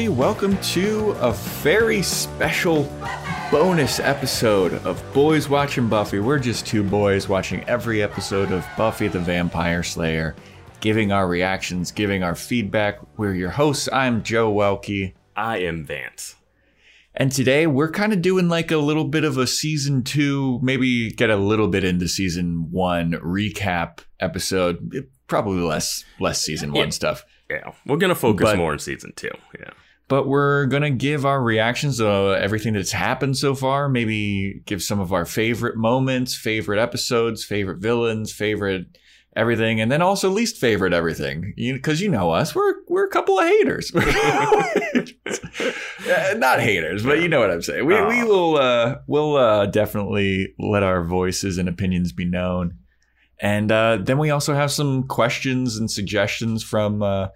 Everybody. Welcome to a very special bonus episode of Boys Watching Buffy. We're just two boys watching every episode of Buffy the Vampire Slayer, giving our reactions, giving our feedback. We're your hosts. I'm Joe Welke. I am Vance. And today we're kind of doing like a little bit of a season two, maybe get a little bit into season one recap episode. Probably less less season one stuff. Yeah, we're gonna focus But- more on season two. Yeah, but we're gonna give our reactions to everything that's happened so far. Maybe give some of our favorite moments, favorite episodes, favorite villains, favorite everything, and then also least favorite everything. Because you, know us, we're we're a couple of haters. Uh, Not haters, but you know what I'm saying. We we will uh, we'll uh, definitely let our voices and opinions be known. And uh, then we also have some questions and suggestions from uh,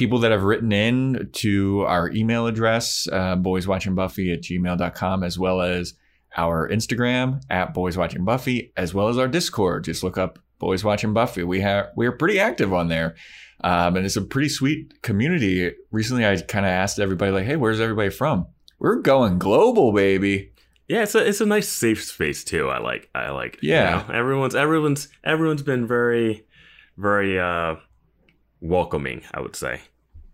people that have written in to our email address, uh, boyswatchingbuffy at gmail.com, as well as our Instagram at boyswatchingbuffy, as well as our Discord. Just look up Boys Watching Buffy. We have we are pretty active on there. Um, and it's a pretty sweet community. Recently, I kind of asked everybody, like, "Hey, where's everybody from?" We're going global, baby. yeah. It's a it's a nice safe space too. I like I like. it, you Yeah. know? everyone's everyone's everyone's been very very uh welcoming. I would say.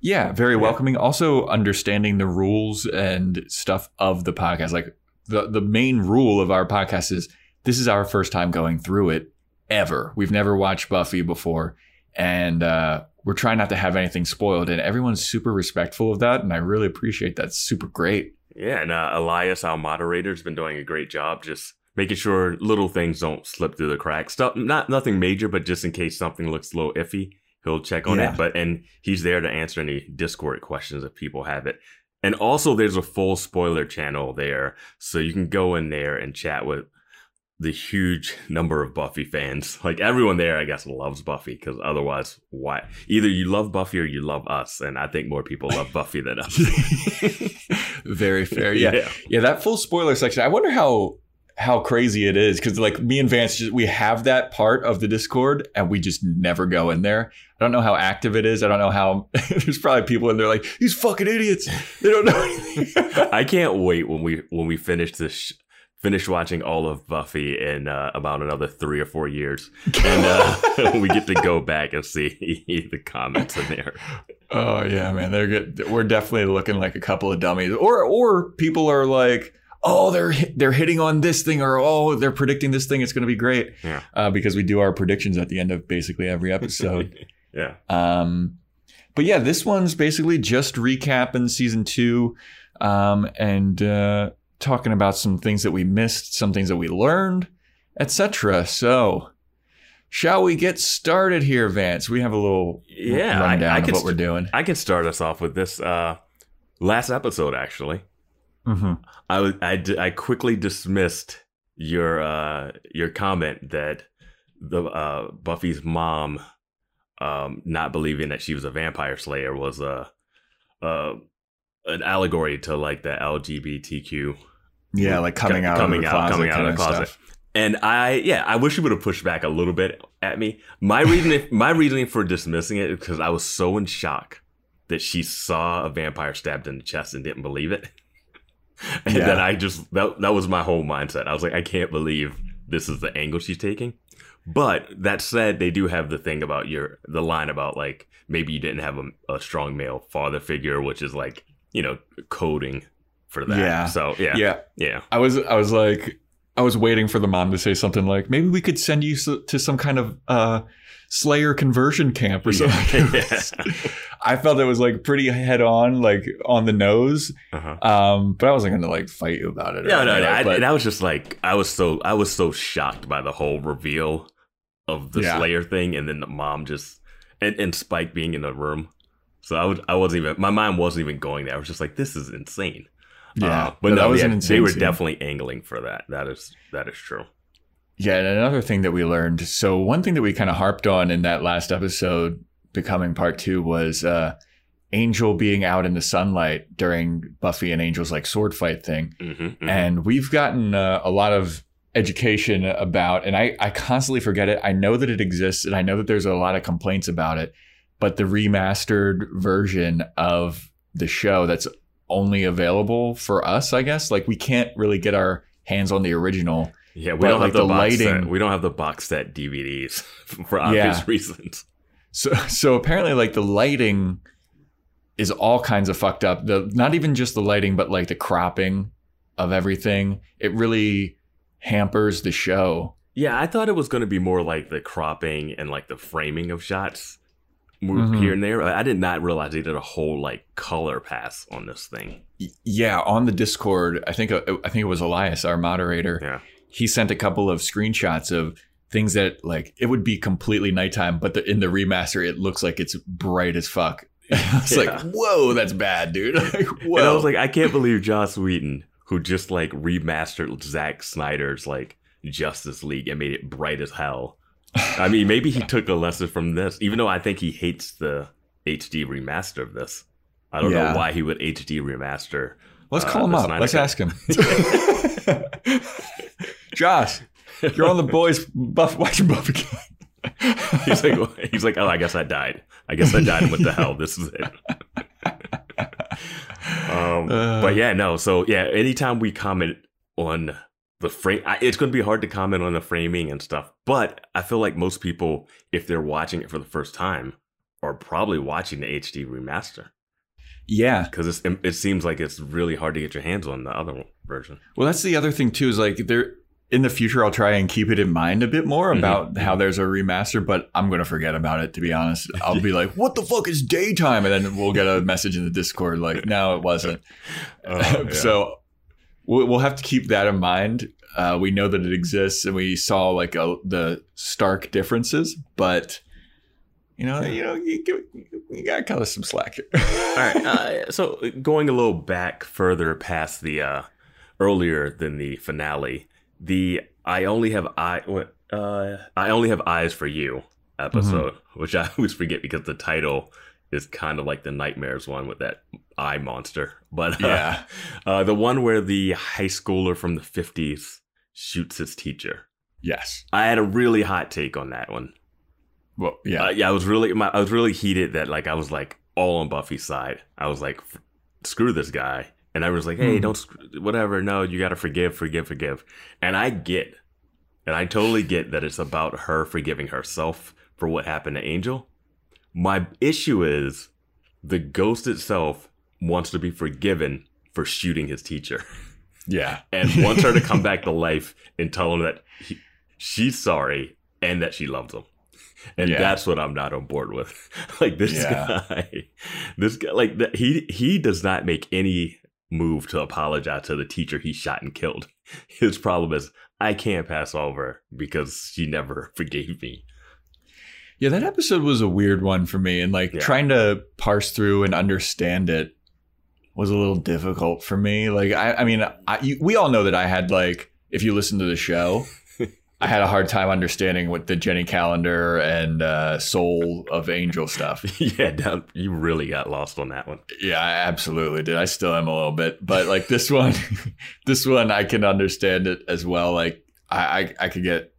Yeah, very Yeah. welcoming. Also, understanding the rules and stuff of the podcast. Like the the main rule of our podcast is this is our first time going through it ever. We've never watched Buffy before, and uh, we're trying not to have anything spoiled. And everyone's super respectful of that, and I really appreciate that. It's super great. Yeah, and uh, Elias, our moderator, has been doing a great job just making sure little things don't slip through the cracks. Stuff, not nothing major, but just in case something looks a little iffy, he'll check on Yeah. it. But and he's there to answer any Discord questions if people have it. And also, there's a full spoiler channel there, so you can go in there and chat with the huge number of Buffy fans. Like everyone there, I guess, loves Buffy because otherwise, why? Either you love Buffy or you love us, and I think more people love Buffy than us. very fair. Yeah. Yeah, that full spoiler section. I wonder how how crazy it is because like me and Vance, just, we have that part of the Discord and we just never go in there. I don't know how active it is. I don't know how. there's probably people in there like these fucking idiots. They don't know anything. I can't wait when we when we finish this. Sh- Finish watching all of Buffy in uh, about another three or four years, and uh, we get to go back and see the comments in there. oh yeah, man, they're good. We're definitely looking like a couple of dummies, or or people are like. Oh, they're they're hitting on this thing, or oh, they're predicting this thing. It's going to be great, Yeah. uh, because we do our predictions at the end of basically every episode. yeah, Um, but yeah, this one's basically just recapping season two, um, and uh, talking about some things that we missed, some things that we learned, etc. So, shall we get started here, Vance? We have a little Yeah, I- rundown I of could what we're doing. I can start us off with this uh, last episode. Actually, hmm I was I, I quickly dismissed your uh, your comment that the uh, Buffy's mom um, not believing that she was a vampire slayer was a uh, an allegory to like the LGBTQ Yeah, like coming out, coming of the out, closet, coming out of the closet. stuff. And I, yeah, I wish you would have pushed back a little bit at me. My reasoning, my reasoning for dismissing it is because I was so in shock that she saw a vampire stabbed in the chest and didn't believe it. and Yeah. then I just that that was my whole mindset. I was like, I can't believe this is the angle she's taking. But that said, they do have the thing about your the line about like maybe you didn't have a, a strong male father figure, which is like you know coding for that. Yeah. So yeah, yeah. yeah. I was I was like I was waiting for the mom to say something like maybe we could send you to some kind of uh Slayer conversion camp or something. Yeah. I felt it was like pretty head on, like on the nose. Uh-huh. Um, but I wasn't gonna like fight you about it. No, no, no. I, but- and I was just like, I was so, I was so shocked by the whole reveal of the Yeah. Slayer thing, and then the mom just, and, and Spike being in the room. So I would, I wasn't even, my mind wasn't even going there. I was just like, this is insane. yeah, Uh, but no, that was yeah, they were scene. definitely angling for that. That is, that is true. Yeah, and another thing that we learned. So one thing that we kind of harped on in that last episode, becoming part two, was uh, Angel being out in the sunlight during Buffy and Angel's like sword fight thing. Mm-hmm, and we've gotten uh, a lot of education about and I, I constantly forget it i know that it exists and i know that there's a lot of complaints about it but the remastered version of the show that's only available for us, I guess. Like we can't really get our hands on the original. Yeah, we But, don't like, have the, the box lighting- Set. We don't have the box set DVDs for obvious Yeah. reasons. So so apparently like the lighting is all kinds of fucked up. The not even just the lighting, but like the cropping of everything. It really hampers the show. Yeah, I thought it was going to be more like the cropping and like the framing of shots moved Mhm. here and there. I did not realize they did a whole like color pass on this thing. Yeah, on the Discord, I think uh, I think it was Elias, our moderator. Yeah. He sent a couple of screenshots of things that like it would be completely nighttime, but the, in the remaster, it looks like it's bright as fuck. it's Yeah. like, whoa, that's bad, dude. like, whoa. And I was like, I can't believe Joss Whedon, who just like remastered Zack Snyder's like Justice League and made it bright as hell. I mean, maybe he took a lesson from this, even though I think he hates the HD remaster of this. I don't Yeah. know why he would HD remaster. Let's uh, call him up. Let's ask him. Joss, you're on the boys buff watching Buff again. He's like, he's like, oh, I guess I died. I guess I died. and What the hell? This is it. um, Uh. but yeah, no. So yeah, anytime we comment on the frame, I, it's going to be hard to comment on the framing and stuff. But I feel like most people, if they're watching it for the first time, are probably watching the HD remaster yeah. because it seems like it's really hard to get your hands on the other version. Well, that's the other thing too. Is like there in the future, I'll try and keep it in mind a bit more Mhm. about how there's a remaster, but I'm gonna forget about it. To be honest, I'll be like, "What the fuck is daytime?" And then we'll get a message in the Discord like, "No, it wasn't." Oh, yeah. so we'll we'll have to keep that in mind. Uh, we know that it exists, and we saw like a, the stark differences, but you know, you know, you, give- you gotta cut us some slack here. All right. Uh, so going a little back further past the uh, earlier than the finale, the I only have eye what uh, I only have eyes for you episode, which I always forget because the title is kind of like the nightmares one with that eye monster. But uh, yeah, uh, the one where the high schooler from the fifties shoots his teacher. yes. I had a really hot take on that one. Well, yeah, Uh, yeah, I was really, my, I was really heated that like I was like all on Buffy's side. I was like, screw this guy, and I was like, hey, Hmm. don't, whatever. No, you got to forgive, forgive, forgive. And I get, and I totally get that it's about her forgiving herself for what happened to Angel. My issue is the ghost itself wants to be forgiven for shooting his teacher yeah. and wants her to come back to life and tell him that he, she's sorry and that she loves him. And Yeah. that's what I'm not on board with. like this Yeah. guy, this guy, like he he does not make any move to apologize to the teacher he shot and killed. His problem is I can't pass over because she never forgave me. Yeah, that episode was a weird one for me, and like Yeah. trying to parse through and understand it was a little difficult for me. Like, I, I mean, I, you, we all know that I had like, if you listen to the show, I had a hard time understanding what the Jenny Calendar and uh, Soul of Angel stuff. yeah, down, you really got lost on that one. Yeah, I absolutely did. I still am a little bit, but like this one, this one I can understand it as well. Like I, I, I could get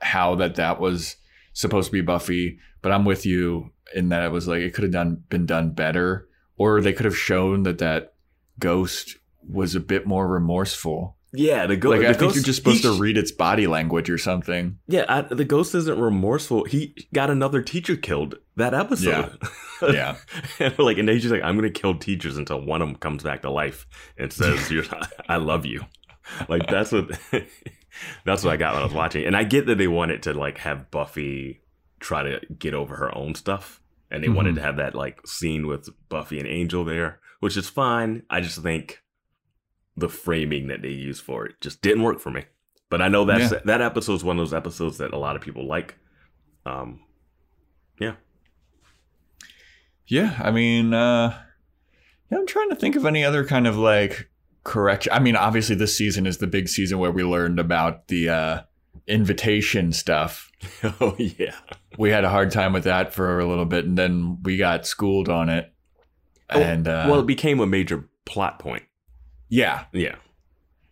how that that was supposed to be Buffy, but I'm with you in that it was like it could have done been done better, or they could have shown that that ghost was a bit more remorseful. Yeah, the, ghost. like the I think ghost, you're just supposed to read its body language or something. Yeah, I, the ghost isn't remorseful. He got another teacher killed that episode. Yeah. and like, and he's just like, I'm gonna kill teachers until one of them comes back to life and says, "You're, I love you." Like that's what that's what I got when I was watching. And I get that they wanted to like have Buffy try to get over her own stuff, and they wanted Mhm. to have that like scene with Buffy and Angel there, which is fine. I just think the framing that they use for it just didn't work for me. But I know that's Yeah. that episode is one of those episodes that a lot of people like. Um, yeah, Yeah, I mean, uh, yeah, I'm trying to think of any other kind of like correction. I mean, obviously, this season is the big season where we learned about the uh, invitation stuff. oh yeah, We had a hard time with that for a little bit, and then we got schooled on it. Oh, And uh, well, it became a major plot point. Yeah, Yeah,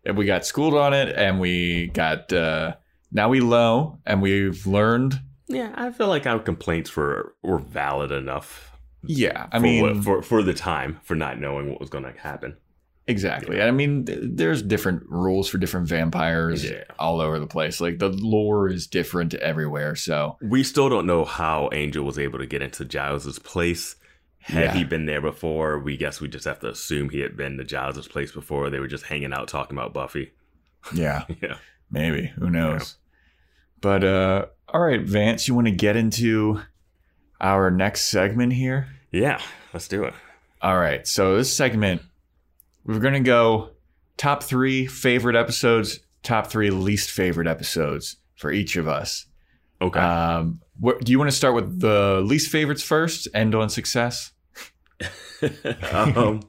and we got schooled on it, and we got uh, now we low and we've learned. yeah. I feel like our complaints were were valid enough. Yeah, I for mean, what- for for the time for not knowing what was going to happen. exactly. I mean, th- there's different rules for different vampires Yeah. all over the place. Like the lore is different everywhere. So We still don't know how Angel was able to get into Giles's place. Had Yeah. he been there before, we guess we just have to assume he had been to Giles's place before. They were just hanging out talking about Buffy. yeah, Yeah. maybe who knows. But uh, all right, Vance, you want to get into our next segment here? Yeah, let's do it. All right. So this segment, we're gonna go top three favorite episodes, top three least favorite episodes for each of us. Okay. Um, what, do you want to start with the least favorites first? End on success. um,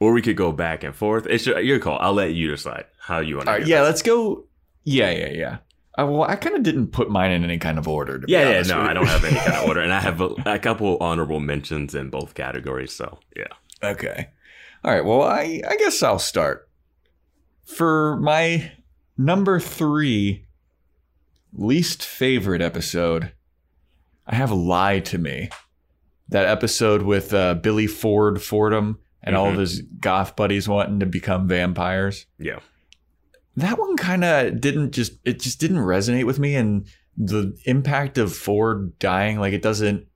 or we could go back and forth. It's your, your call. I'll let you decide how you want to. Right, yeah, let's go. Yeah, yeah, yeah. Uh, well, I kind of didn't put mine in any kind of order. To be Yeah, yeah, no, I don't have any kind of order, and I have a, a couple honorable mentions in both categories. So yeah, Okay. All right. Well, I I guess I'll start. For my number three least favorite episode, I have a "Lie to Me." That episode with uh, Billy Ford Fordham and all of his goth buddies wanting to become vampires. yeah, That one kind of didn't just it just didn't resonate with me, and the impact of Ford dying like it doesn't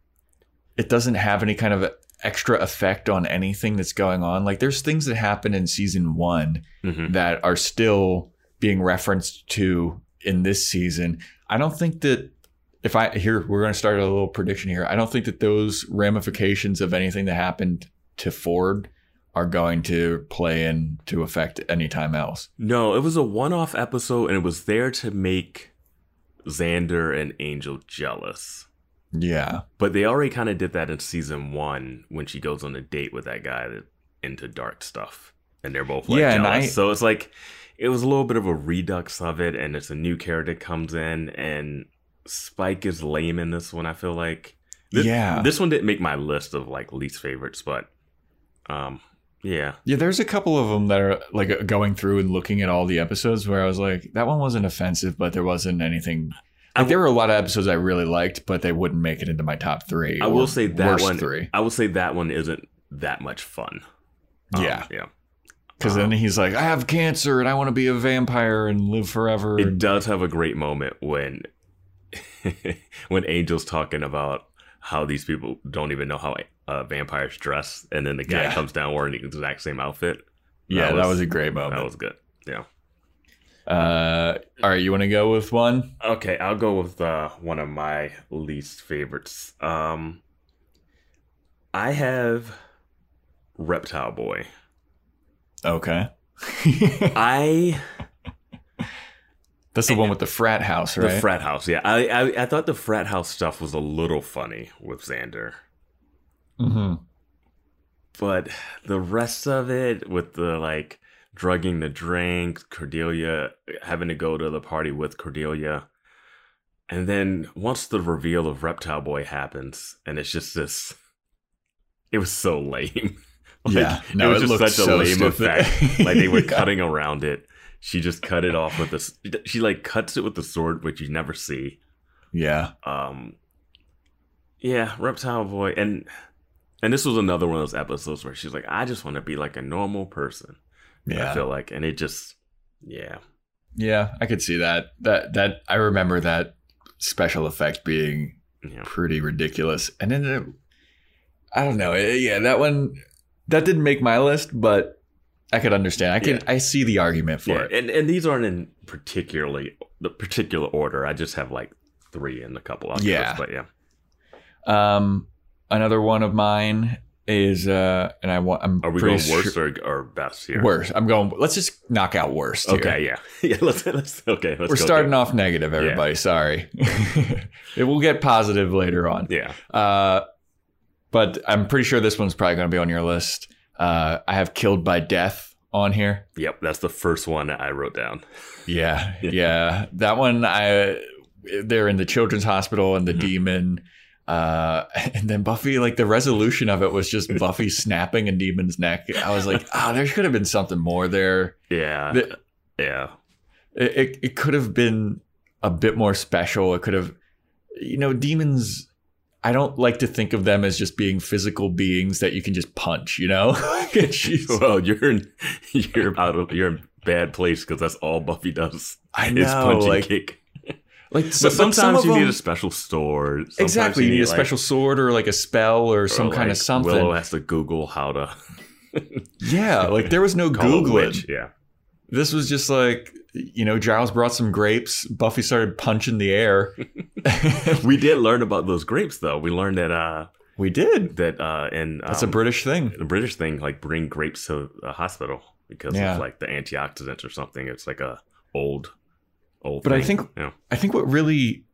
it doesn't have any kind of extra effect on anything that's going on. Like there's things that happen in season one hmm that are still being referenced to in this season. I don't think that if I here we're going to start a little prediction here. I don't think that those ramifications of anything that happened to Ford are going to play into effect anytime else. No, it was a one-off episode, and it was there to make Xander and Angel jealous. Yeah. But they already kind of did that in season one when she goes on a date with that guy that into dark stuff, and they're both like Yeah, and jealous. I- so it's like it was a little bit of a redux of it, and it's a new character comes in, and Spike is lame in this one. I feel like This, yeah. this one didn't make my list of like least favorites, but um, yeah, Yeah, there's a couple of them that are like going through and looking at all the episodes where I was like, that one wasn't offensive, but there wasn't anything. Like there were a lot of episodes I really liked, but they wouldn't make it into my top three. I will say that one. three. I will say that one isn't that much fun. Um, Yeah. yeah. Because then he's like, I have cancer and I want to be a vampire and live forever. It does have a great moment when when Angel's talking about how these people don't even know how uh, vampires dress, and then the guy Yeah. comes down wearing the exact same outfit. yeah, that was, a great moment. that was good. Yeah. uh, all right, you want to go with one? Okay, I'll go with uh, one of my least favorites. Um, I have Reptile Boy. Okay. I That's the one with the frat house, right? the frat house. Yeah, I, I I thought the frat house stuff was a little funny with Xander. hmm but the rest of it with the like drugging the drink cordelia having to go to the party with cordelia and then once the reveal of reptile boy happens and it's just this it was so lame Like, Yeah, no, it was it just such a lame stupid. effect like they were Yeah. cutting around it she just cut it off with this she like cuts it with the sword which you never see Yeah. um yeah reptile boy and and this was another one of those episodes where she's like i just want to be like a normal person Yeah. i feel like and it just yeah Yeah, I could see that. That that I remember that special effect being yeah pretty ridiculous. And then it, I don't know. eh, Yeah, that one that didn't make my list, but I could understand. I can Yeah. I see the argument for yeah it. and, and these aren't in particularly the particular order i just have like three and a couple others Yeah. but yeah Um, another one of mine is uh, and I want I'm are we going worst sure- or, or best here worst. I'm going. Let's just knock out worst. here. okay yeah yeah let's let's okay let's We're starting off negative, everybody. Sorry. it will get positive later on. yeah Uh, but I'm pretty sure this one's probably going to be on your list. Uh, I have killed by death on here. yep that's the first one i wrote down Yeah, Yeah. that one. I they're in the children's hospital and the Mhm. demon. Uh, and then Buffy, like the resolution of it was just Buffy snapping a demon's neck. I was like, ah, there could have been something more there. yeah The- yeah It, it, it could have been a bit more special. It could have, you know, demons I don't like to think of them as just being physical beings that you can just punch, you know? Well, you're in you're about a, you're in bad place because that's all Buffy does. I is know, punch and like, kick. like But so- sometimes of you need a special sword. Sometimes exactly. You need a like- special sword or like a spell or or some oh, kind of something. Willow has to Google how to Yeah, like there was no googling. Yeah. This was just like you know, Giles brought some grapes. Buffy started punching the air. We did learn about those grapes though. We learned that uh we did. that uh in That's a um, British thing. the British thing like bring grapes to a hospital because Yeah. of like the antioxidants or something. It's like a old old But I thing. think- yeah. I think what really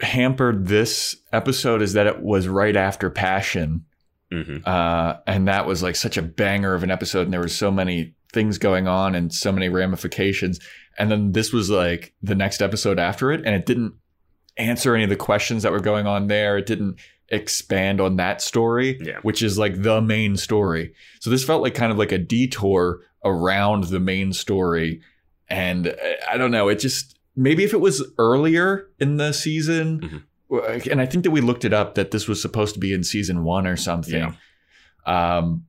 hampered this episode is that it was right after Passion. hmm Uh, and that was like such a banger of an episode, and there were so many things going on and so many ramifications. And then this was like the next episode after it, and it didn't answer any of the questions that were going on there. It didn't expand on that story, Yeah. which is like the main story. So this felt like kind of like a detour around the main story. And uh, I don't know, it just maybe if it was earlier in the season, and I think that we looked it up that this was supposed to be in season one or something. Um,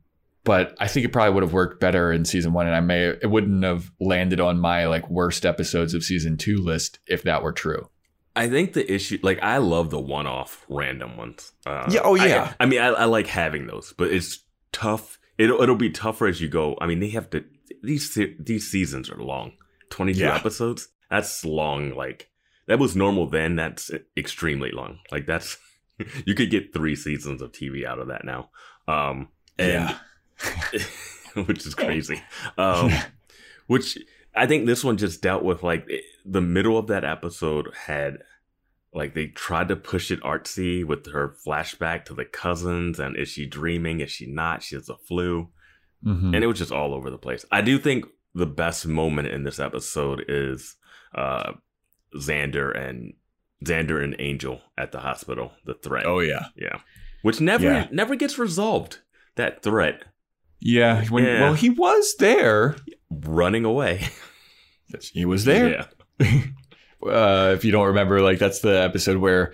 but I think it probably would have worked better in season one, and I may it wouldn't have landed on my like worst episodes of season two list if that were true. I think the issue, like, I love the one-off random ones. Uh, Yeah, oh, yeah. I, mean, I, I like having those, but it's tough. It'll it'll be tougher as you go. I mean, they have to. These these seasons are long. Twenty-two Yeah. episodes. That's long. Like that was normal then. That's extremely long. Like that's you could get three seasons of TV out of that now. Um, and which is crazy. Um, which I think this one just dealt with like the middle of that episode had like they tried to push it artsy with her flashback to the cousins and is she dreaming? Is she not? She has a flu, Mhm. and it was just all over the place. I do think the best moment in this episode is uh Xander and Xander and Angel at the hospital. The threat, oh yeah, yeah, which never Yeah. never gets resolved. That threat yeah. When, Yeah. Well, he was there. running away. He was there. Yeah. uh, if you don't remember, like that's the episode where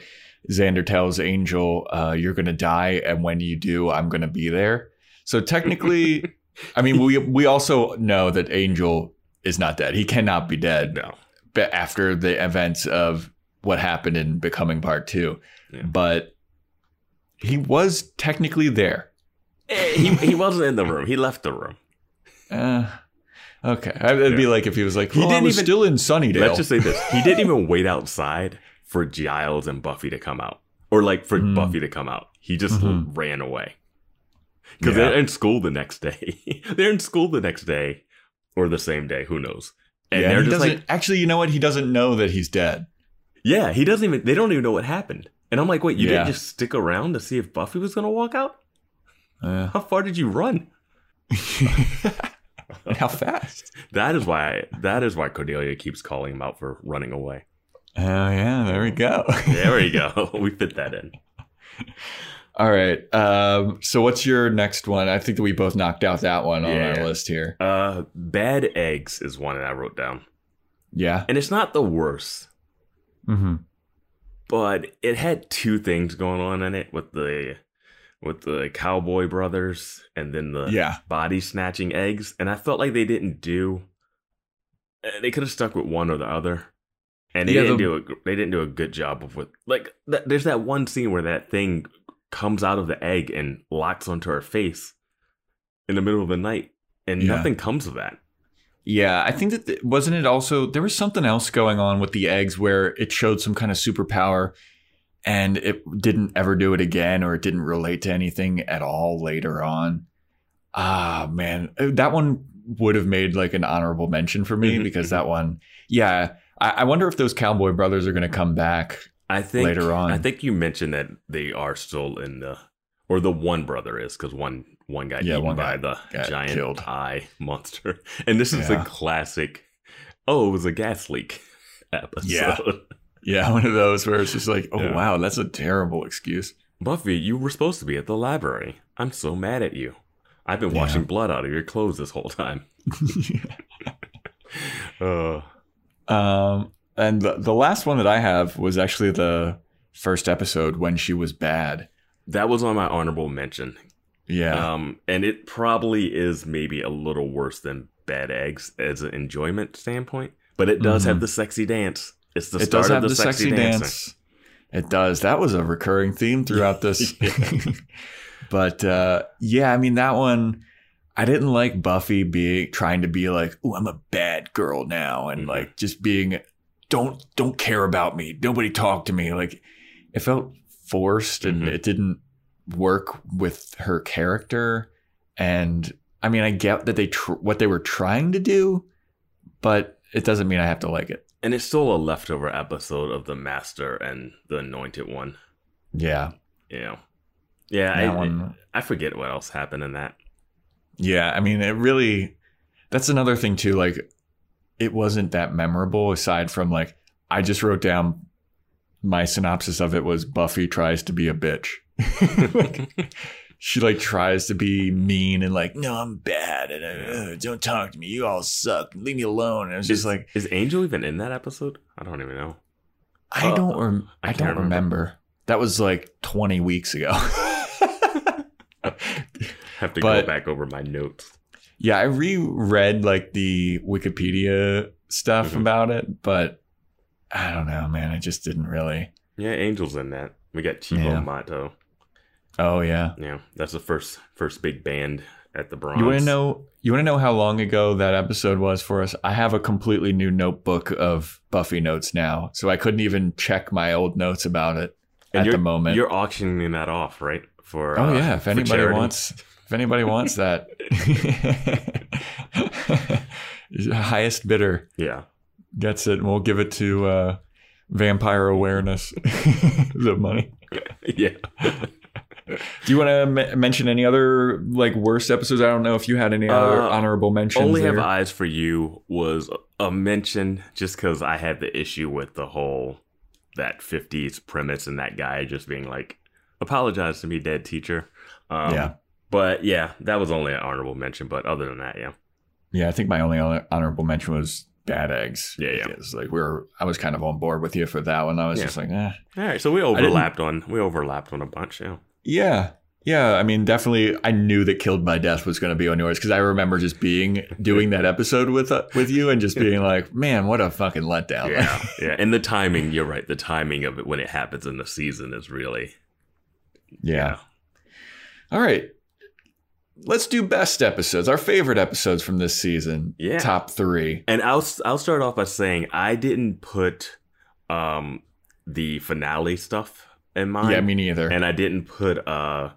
Xander tells Angel, uh, "You're gonna die, and when you do, I'm gonna be there." So technically, I mean, we we also know that Angel is not dead. He cannot be dead No. ba- after the events of what happened in Becoming Part Two. Yeah. But he was technically there. Eh, he he wasn't in the room. He left the room. Uh, okay, it'd be like if he was like, He "He didn't was even- still in Sunnydale." Let's just say this: he didn't even wait outside for Giles and Buffy to come out, or like for Mm. Buffy to come out. He just Mhm. ran away because Yeah. they're in school the next day. they're in school the next day, or the same day. Who knows? And yeah, they're he just doesn't. like, actually, you know what? He doesn't know that he's dead. yeah, he doesn't even. They don't even know what happened. And I'm like, wait, you Yeah. didn't just stick around to see if Buffy was gonna walk out? Uh, How far did you run? and how fast? That is why. That is why Cordelia keeps calling him out for running away. Oh yeah, there we go. There we go. we fit that in. All right. Um, so what's your next one? I think that we both knocked out that one on our list here. Uh, bad eggs is one that I wrote down, Yeah. and it's not the worst, Mm-hmm. but it had two things going on in it with the with the cowboy brothers and then the Yeah. body snatching eggs, and I felt like they didn't do. uh, They could have stuck with one or the other, and they Yeah, didn't the- do a they didn't do a good job of what like th- there's that one scene where that thing comes out of the egg and locks onto her face in the middle of the night, and Yeah. nothing comes of that. Yeah, I think that th- wasn't it also there was something else going on with the eggs where it showed some kind of superpower and it didn't ever do it again or it didn't relate to anything at all later on. Ah, man, Uh, that one would have made like an honorable mention for me Mhm, because mhm. that one, yeah, I, I wonder if those cowboy brothers are going to come back. I think later on. I think you mentioned that they are still in the, or the one brother is because one one got Yeah, eaten one by got- the got giant killed. eye monster, and this is Yeah. a classic. Oh, it was a gas leak episode. Yeah. Yeah, one of those where it's just like, oh Yeah. wow, that's a terrible excuse. Buffy, you were supposed to be at the library. I'm so mad at you. I've been Yeah. washing blood out of your clothes this whole time. Uh, Um, and the, the last one that I have was actually the first episode when she was bad. That was on my honorable mention. Yeah. Um, and it probably is maybe a little worse than Bad Eggs as an enjoyment standpoint, but it does Mhm. have the sexy dance. It's the it start does have of the, the, sexy, dancing. dance. It does. That was a recurring theme throughout this. but uh, yeah, I mean that one. I didn't like Buffy being trying to be like, "Oh, I'm a bad girl now," and Mhm. like just being, "Don't don't care about me. Nobody talk to me." Like it felt forced, and Mhm. it didn't work with her character. And I mean, I get that they tr- what they were trying to do, but it doesn't mean I have to like it. And it's still a leftover episode of the Master and the Anointed One. Yeah, Yeah. Yeah, that I, one. I forget what else happened in that. Yeah, I mean, it really. That's another thing too. Like, it wasn't that memorable. Aside from like, I just wrote down my synopsis of it was Buffy tries to be a bitch. like, she like tries to be mean and like, no, I'm bad and uh, don't talk to me. You all suck. Leave me alone. And it was just like, is Angel even in that episode? I don't even know. I uh, don't. Rem- I I, don't remember. remember. That was like 20 weeks ago. Have to But- go back over my notes. Yeah, I reread like the Wikipedia stuff Mhm. about it, but I don't know, man. I just didn't really. Yeah, Angel's in that. We got Cibo Yeah. Matto. Oh yeah. Yeah, that's the first first big band at the Bronze. You want to know? You want to know how long ago that episode was for us? I have a completely new notebook of Buffy notes now, so I couldn't even check my old notes about it And at the moment. You're auctioning that off, right? For oh uh, yeah, if anybody charity? wants, if anybody wants that, highest bidder Yeah. gets it, and we'll give it to uh, Vampire Awareness. the money. yeah. Do you want to m- mention any other like worst episodes? I don't know if you had any other Uh, honorable mentions. Only there. have eyes for you was a mention just because I had the issue with the whole that 50s premise and that guy just being like, apologize to me, dead teacher. Um, Yeah. But yeah, that was only an honorable mention. But other than that, yeah. Yeah, I think my only hon- mention was bad eggs. Yeah, yeah. Because, like we were, I was kind of on board with you for that one. I was Yeah. just like, eh. All right. So we overlapped on we overlapped on a bunch. Yeah. Yeah, yeah. I mean, definitely, I knew that Killed by Death was going to be on yours because I remember just being doing that episode with uh, with you and just being like, man, what a fucking letdown. Yeah. yeah. And the timing, you're right. The timing of it when it happens in the season is really yeah. All right. Let's do best episodes, our favorite episodes from this season. Yeah. Top three. And I'll I'll start off by saying I didn't put um the finale stuff in mind. yeah, me neither. and I didn't put uh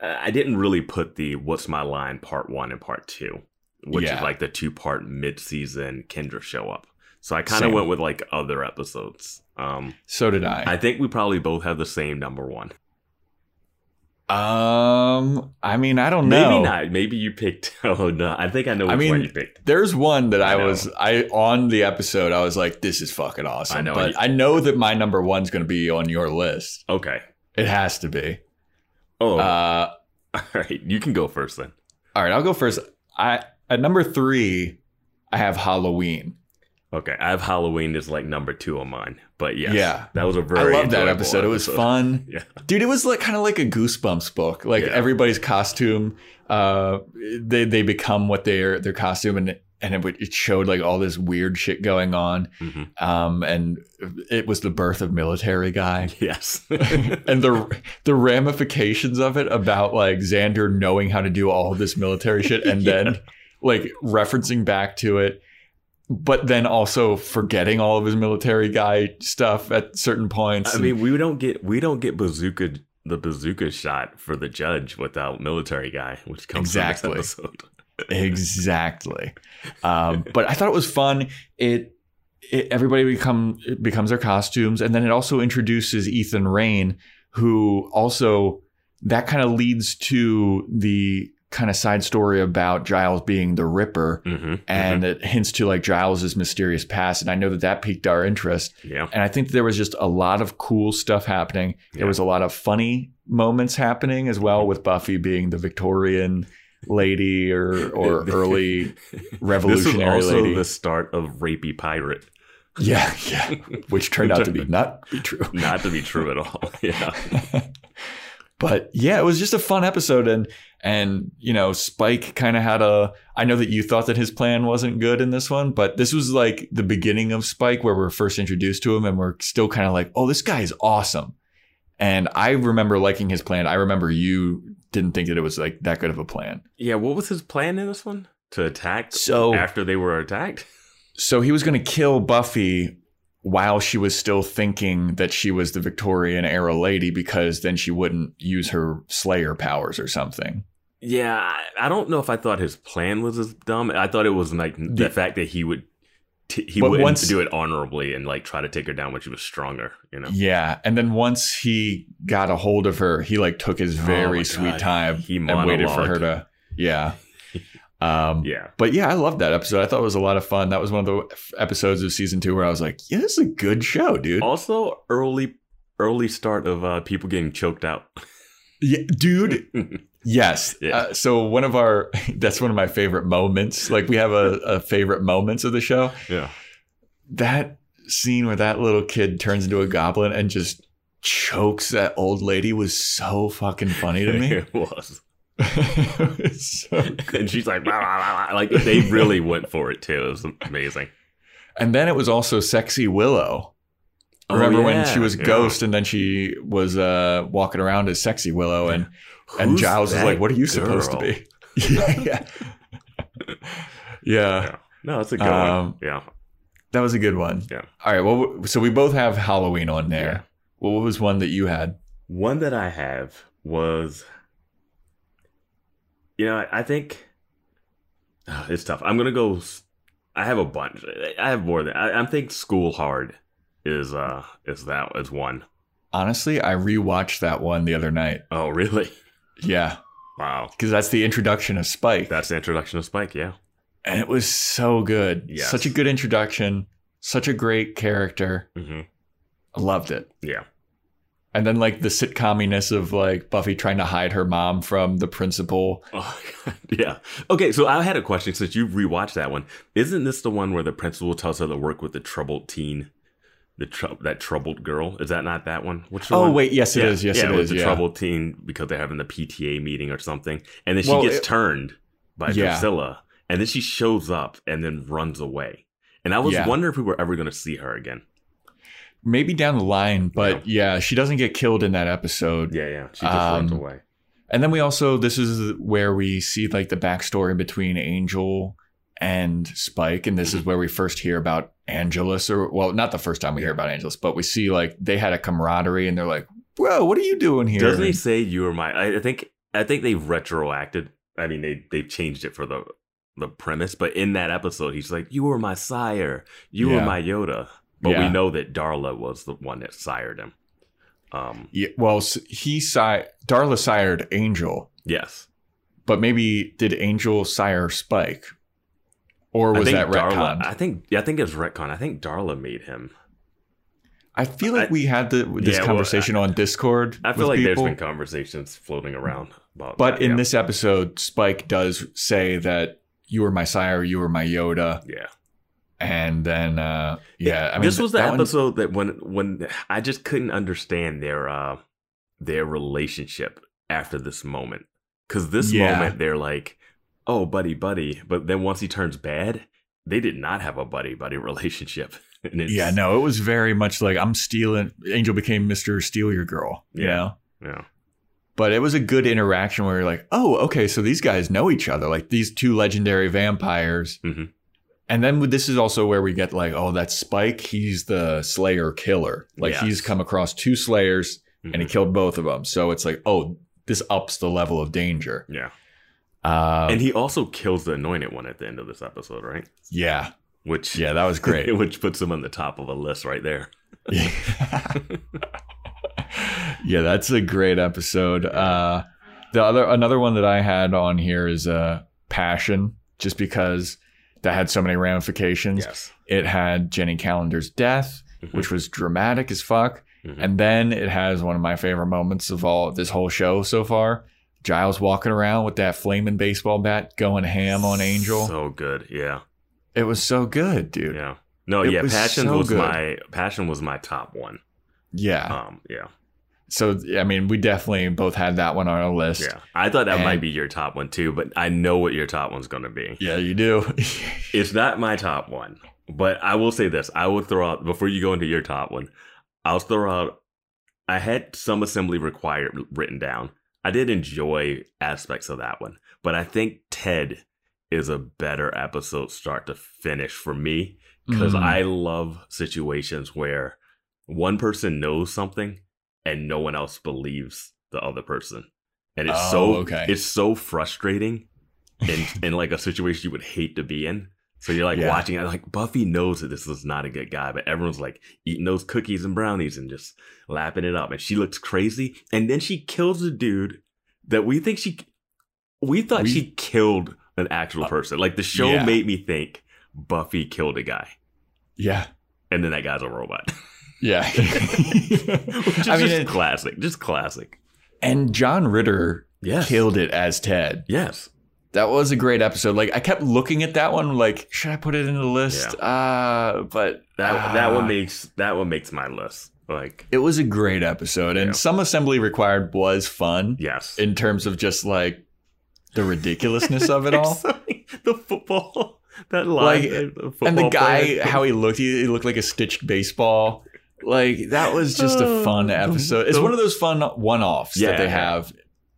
I didn't really put the what's my line part 1 and part 2, which Yeah. is like the two-part mid-season Kendra show up. So I kind of went with like other episodes. Um so did I. I think we probably both have the same number 1. Um, I mean, I don't know. Maybe not. Maybe you picked Oh no, I think I know which I mean, one you picked. There's one that I I, was I on the episode. I was like, "This is fucking awesome." I know, but you- I know that my number one's going to be on your list. Okay. It has to be. Oh, Uh, all right. You can go first then. all right, I'll go first. I at number three, I have Halloween. Okay, I have Halloween as like number two on mine, but yes, Yeah. that was a very. I love that enjoyable episode. It was fun. Yeah, Dude, it was like kind of like a Goosebumps book. Like Yeah. everybody's costume, uh, they they become what their their costume, and and it, it showed like all this weird shit going on. hmm Um, and it was the birth of military guy. yes, and the the ramifications of it about like Xander knowing how to do all of this military shit and Yeah. then like referencing back to it but then also forgetting all of his military guy stuff at certain points I mean, we don't get we don't get bazooka the bazooka shot for the judge without military guy, which comes Exactly. this episode. exactly um, but i thought it was fun it, it everybody become it becomes their costumes and then it also introduces ethan rayne who also that kind of leads to the kind of side story about giles being the ripper Mm-hmm. and it hints to like Giles's mysterious past. And I know that that piqued our interest. yeah, And I think there was just a lot of cool stuff happening. There was a lot of funny moments happening as well, with Buffy being the Victorian lady or or early revolutionary this was also lady. the start of rapey pirate. Yeah, yeah. Which turned out to be not be true. Not to be true at all. Yeah. But yeah, it was just a fun episode and and you know, Spike kind of had a I know that you thought that his plan wasn't good in this one, but this was like the beginning of Spike where we're first introduced to him and we're still kind of like, "Oh, this guy is awesome." And I remember liking his plan. I remember you didn't think that it was like that good of a plan. Yeah, what was his plan in this one? To attack So after they were attacked? so he was going to kill Buffy while she was still thinking that she was the Victorian era lady because then she wouldn't use her slayer powers or something. Yeah, I, don't know if I thought his plan was as dumb. I thought it was like the fact that he would t- he But wouldn't once- do it honorably and like try to take her down when she was stronger, you know. Yeah, and then once he got a hold of her, he like took his Oh very my sweet time He and waited for her to yeah. Um Yeah. But yeah, I loved that episode. I thought it was a lot of fun. That was one of the episodes of season two where I was like, "Yeah, this is a good show, dude." Also, early early start of uh, people getting choked out. Yeah, dude. Yes. Yeah. Uh, so one of our that's one of my favorite moments. Like we have a, a favorite moments of the show. yeah. That scene where that little kid turns into a goblin and just chokes that old lady was so fucking funny to me. it was. So And she's like, "Blah, blah, blah, blah." like they really went for it too. It was amazing. And then it was also sexy Willow. Remember Oh, when she was yeah. Ghost and then she was uh, walking around as sexy Willow and and Giles was like, "What are you supposed to be?" yeah, yeah, yeah. Yeah. No, it's a good Um, one. Yeah. That was a good one. Yeah. All right. Well, so we both have Halloween on there. Yeah. Well, what was one that you had? One that I have was, you know, I, I think Ah, it's tough. I'm gonna go. I have a bunch. I have more than I, I think. School Hard is uh is that is one. Honestly, I rewatched that one the other night. Oh, really? Yeah, Wow. because that's the introduction of Spike, That's the introduction of Spike. Yeah. and it was so good. Yes. Such a good introduction. Such a great character. Mm-hmm. I loved it. Yeah. And then like the sitcominess of like Buffy trying to hide her mom from the principal. Oh, yeah. Okay, so I had a question since you rewatched that one. Isn't this the one where the principal tells her to work with the troubled teen, the tr- that troubled girl? Is that not that one? Which Oh one? wait, yes it yeah, is. Yes yeah, it with is. the yeah. troubled teen because they're having the PTA meeting or something, and then she Well, gets it- turned by Yeah. Drusilla, and then she shows up and then runs away. And I was Yeah. wondering if we were ever going to see her again. Maybe down the line, but yeah. she doesn't get killed in that episode. Yeah, yeah. She just runs Um, away. And then we also this is where we see like the backstory between Angel and Spike, and this is where we first hear about Angelus, or well, not the first time we hear about Angelus, but we see like they had a camaraderie, and they're like, "Bro, what are you doing here?" Doesn't he say you were my? I think I think they've retroacted. I mean, they they've changed it for the the premise, but in that episode, he's like, "You were my sire. You were my Yoda." But Yeah. we know that Darla was the one that sired him. Um. Yeah, well, he si- Darla sired Angel, Yes. but maybe did Angel sire Spike, or was that Darla. retconned? I think. Yeah, I think it's retcon. I think Darla made him. I feel like I- we had the, this Yeah, well, conversation on Discord. I feel like people. there's been conversations floating around about. But that, in yeah. this episode, Spike does say that you were my sire, you were my Yoda, yeah. And then uh, yeah, I mean, this was the that one- episode that when when I just couldn't understand their uh their relationship after this moment because this Yeah. moment they're like oh buddy buddy but then once he turns bad they did not have a buddy buddy relationship yeah, no, it was very much like I'm stealing. Angel became Mister Steal Your Girl, you Yeah. know. yeah But it was a good interaction where you're like, oh, okay, so these guys know each other, like these two legendary vampires. Mhm. And then this is also where we get like, oh, that's Spike. He's the Slayer killer. Like Yes. he's come across two Slayers and he Mhm. killed both of them. So it's like, oh, this ups the level of danger. yeah Uh, and he also kills the anointed one at the end of this episode right yeah, which yeah, that was great. which puts him on the top of a list right there yeah, yeah, that's a great episode. Uh, the other another one that I had on here is uh, Passion, just because that had so many ramifications. yes It had Jenny Calendar's death, Mhm. which was dramatic as fuck, Mhm. and then it has one of my favorite moments of all this whole show so far. Giles walking around with that flaming baseball bat, going ham on Angel. so good yeah it was so good, dude. yeah No, It yeah, was Passion so was good. my Passion was my top one. Yeah. Um, yeah, So I mean, we definitely both had that one on our list. yeah. I thought that might be your top one too, but I know what your top one's gonna be. Yeah, you do. It's not my top one, but I will say this: I will throw out before you go into your top one. I'll throw out. I had some assembly required written down. I did enjoy aspects of that one, but I think Ted is a better episode start to finish for me because Mhm. I love situations where one person knows something and no one else believes the other person, and it's Oh, so okay. it's so frustrating in in like a situation you would hate to be in. So you're like Yeah. watching it, like Buffy knows that this is not a good guy, but everyone's like eating those cookies and brownies and just lapping it up, and she looks crazy, and then she kills a dude that we think she, we thought We- she killed an actual Uh, person. Like the show yeah. made me think Buffy killed a guy, yeah, and then that guy's a robot. yeah. Which is I mean, just it- classic, just classic. and John Ritter Yes, killed it as Ted. yes. That was a great episode. Like I kept looking at that one, like should I put it in the list? Uh but That that one makes that one makes my list. Like it was a great episode, and Yeah. some assembly required was fun yes, in terms of just like the ridiculousness of it all. the football, that line, Like, the football and the guy, player. how he looked, he, he looked like a stitched baseball. Like that was just a fun Oh, episode. It's one of those fun one-offs Yeah, that they have.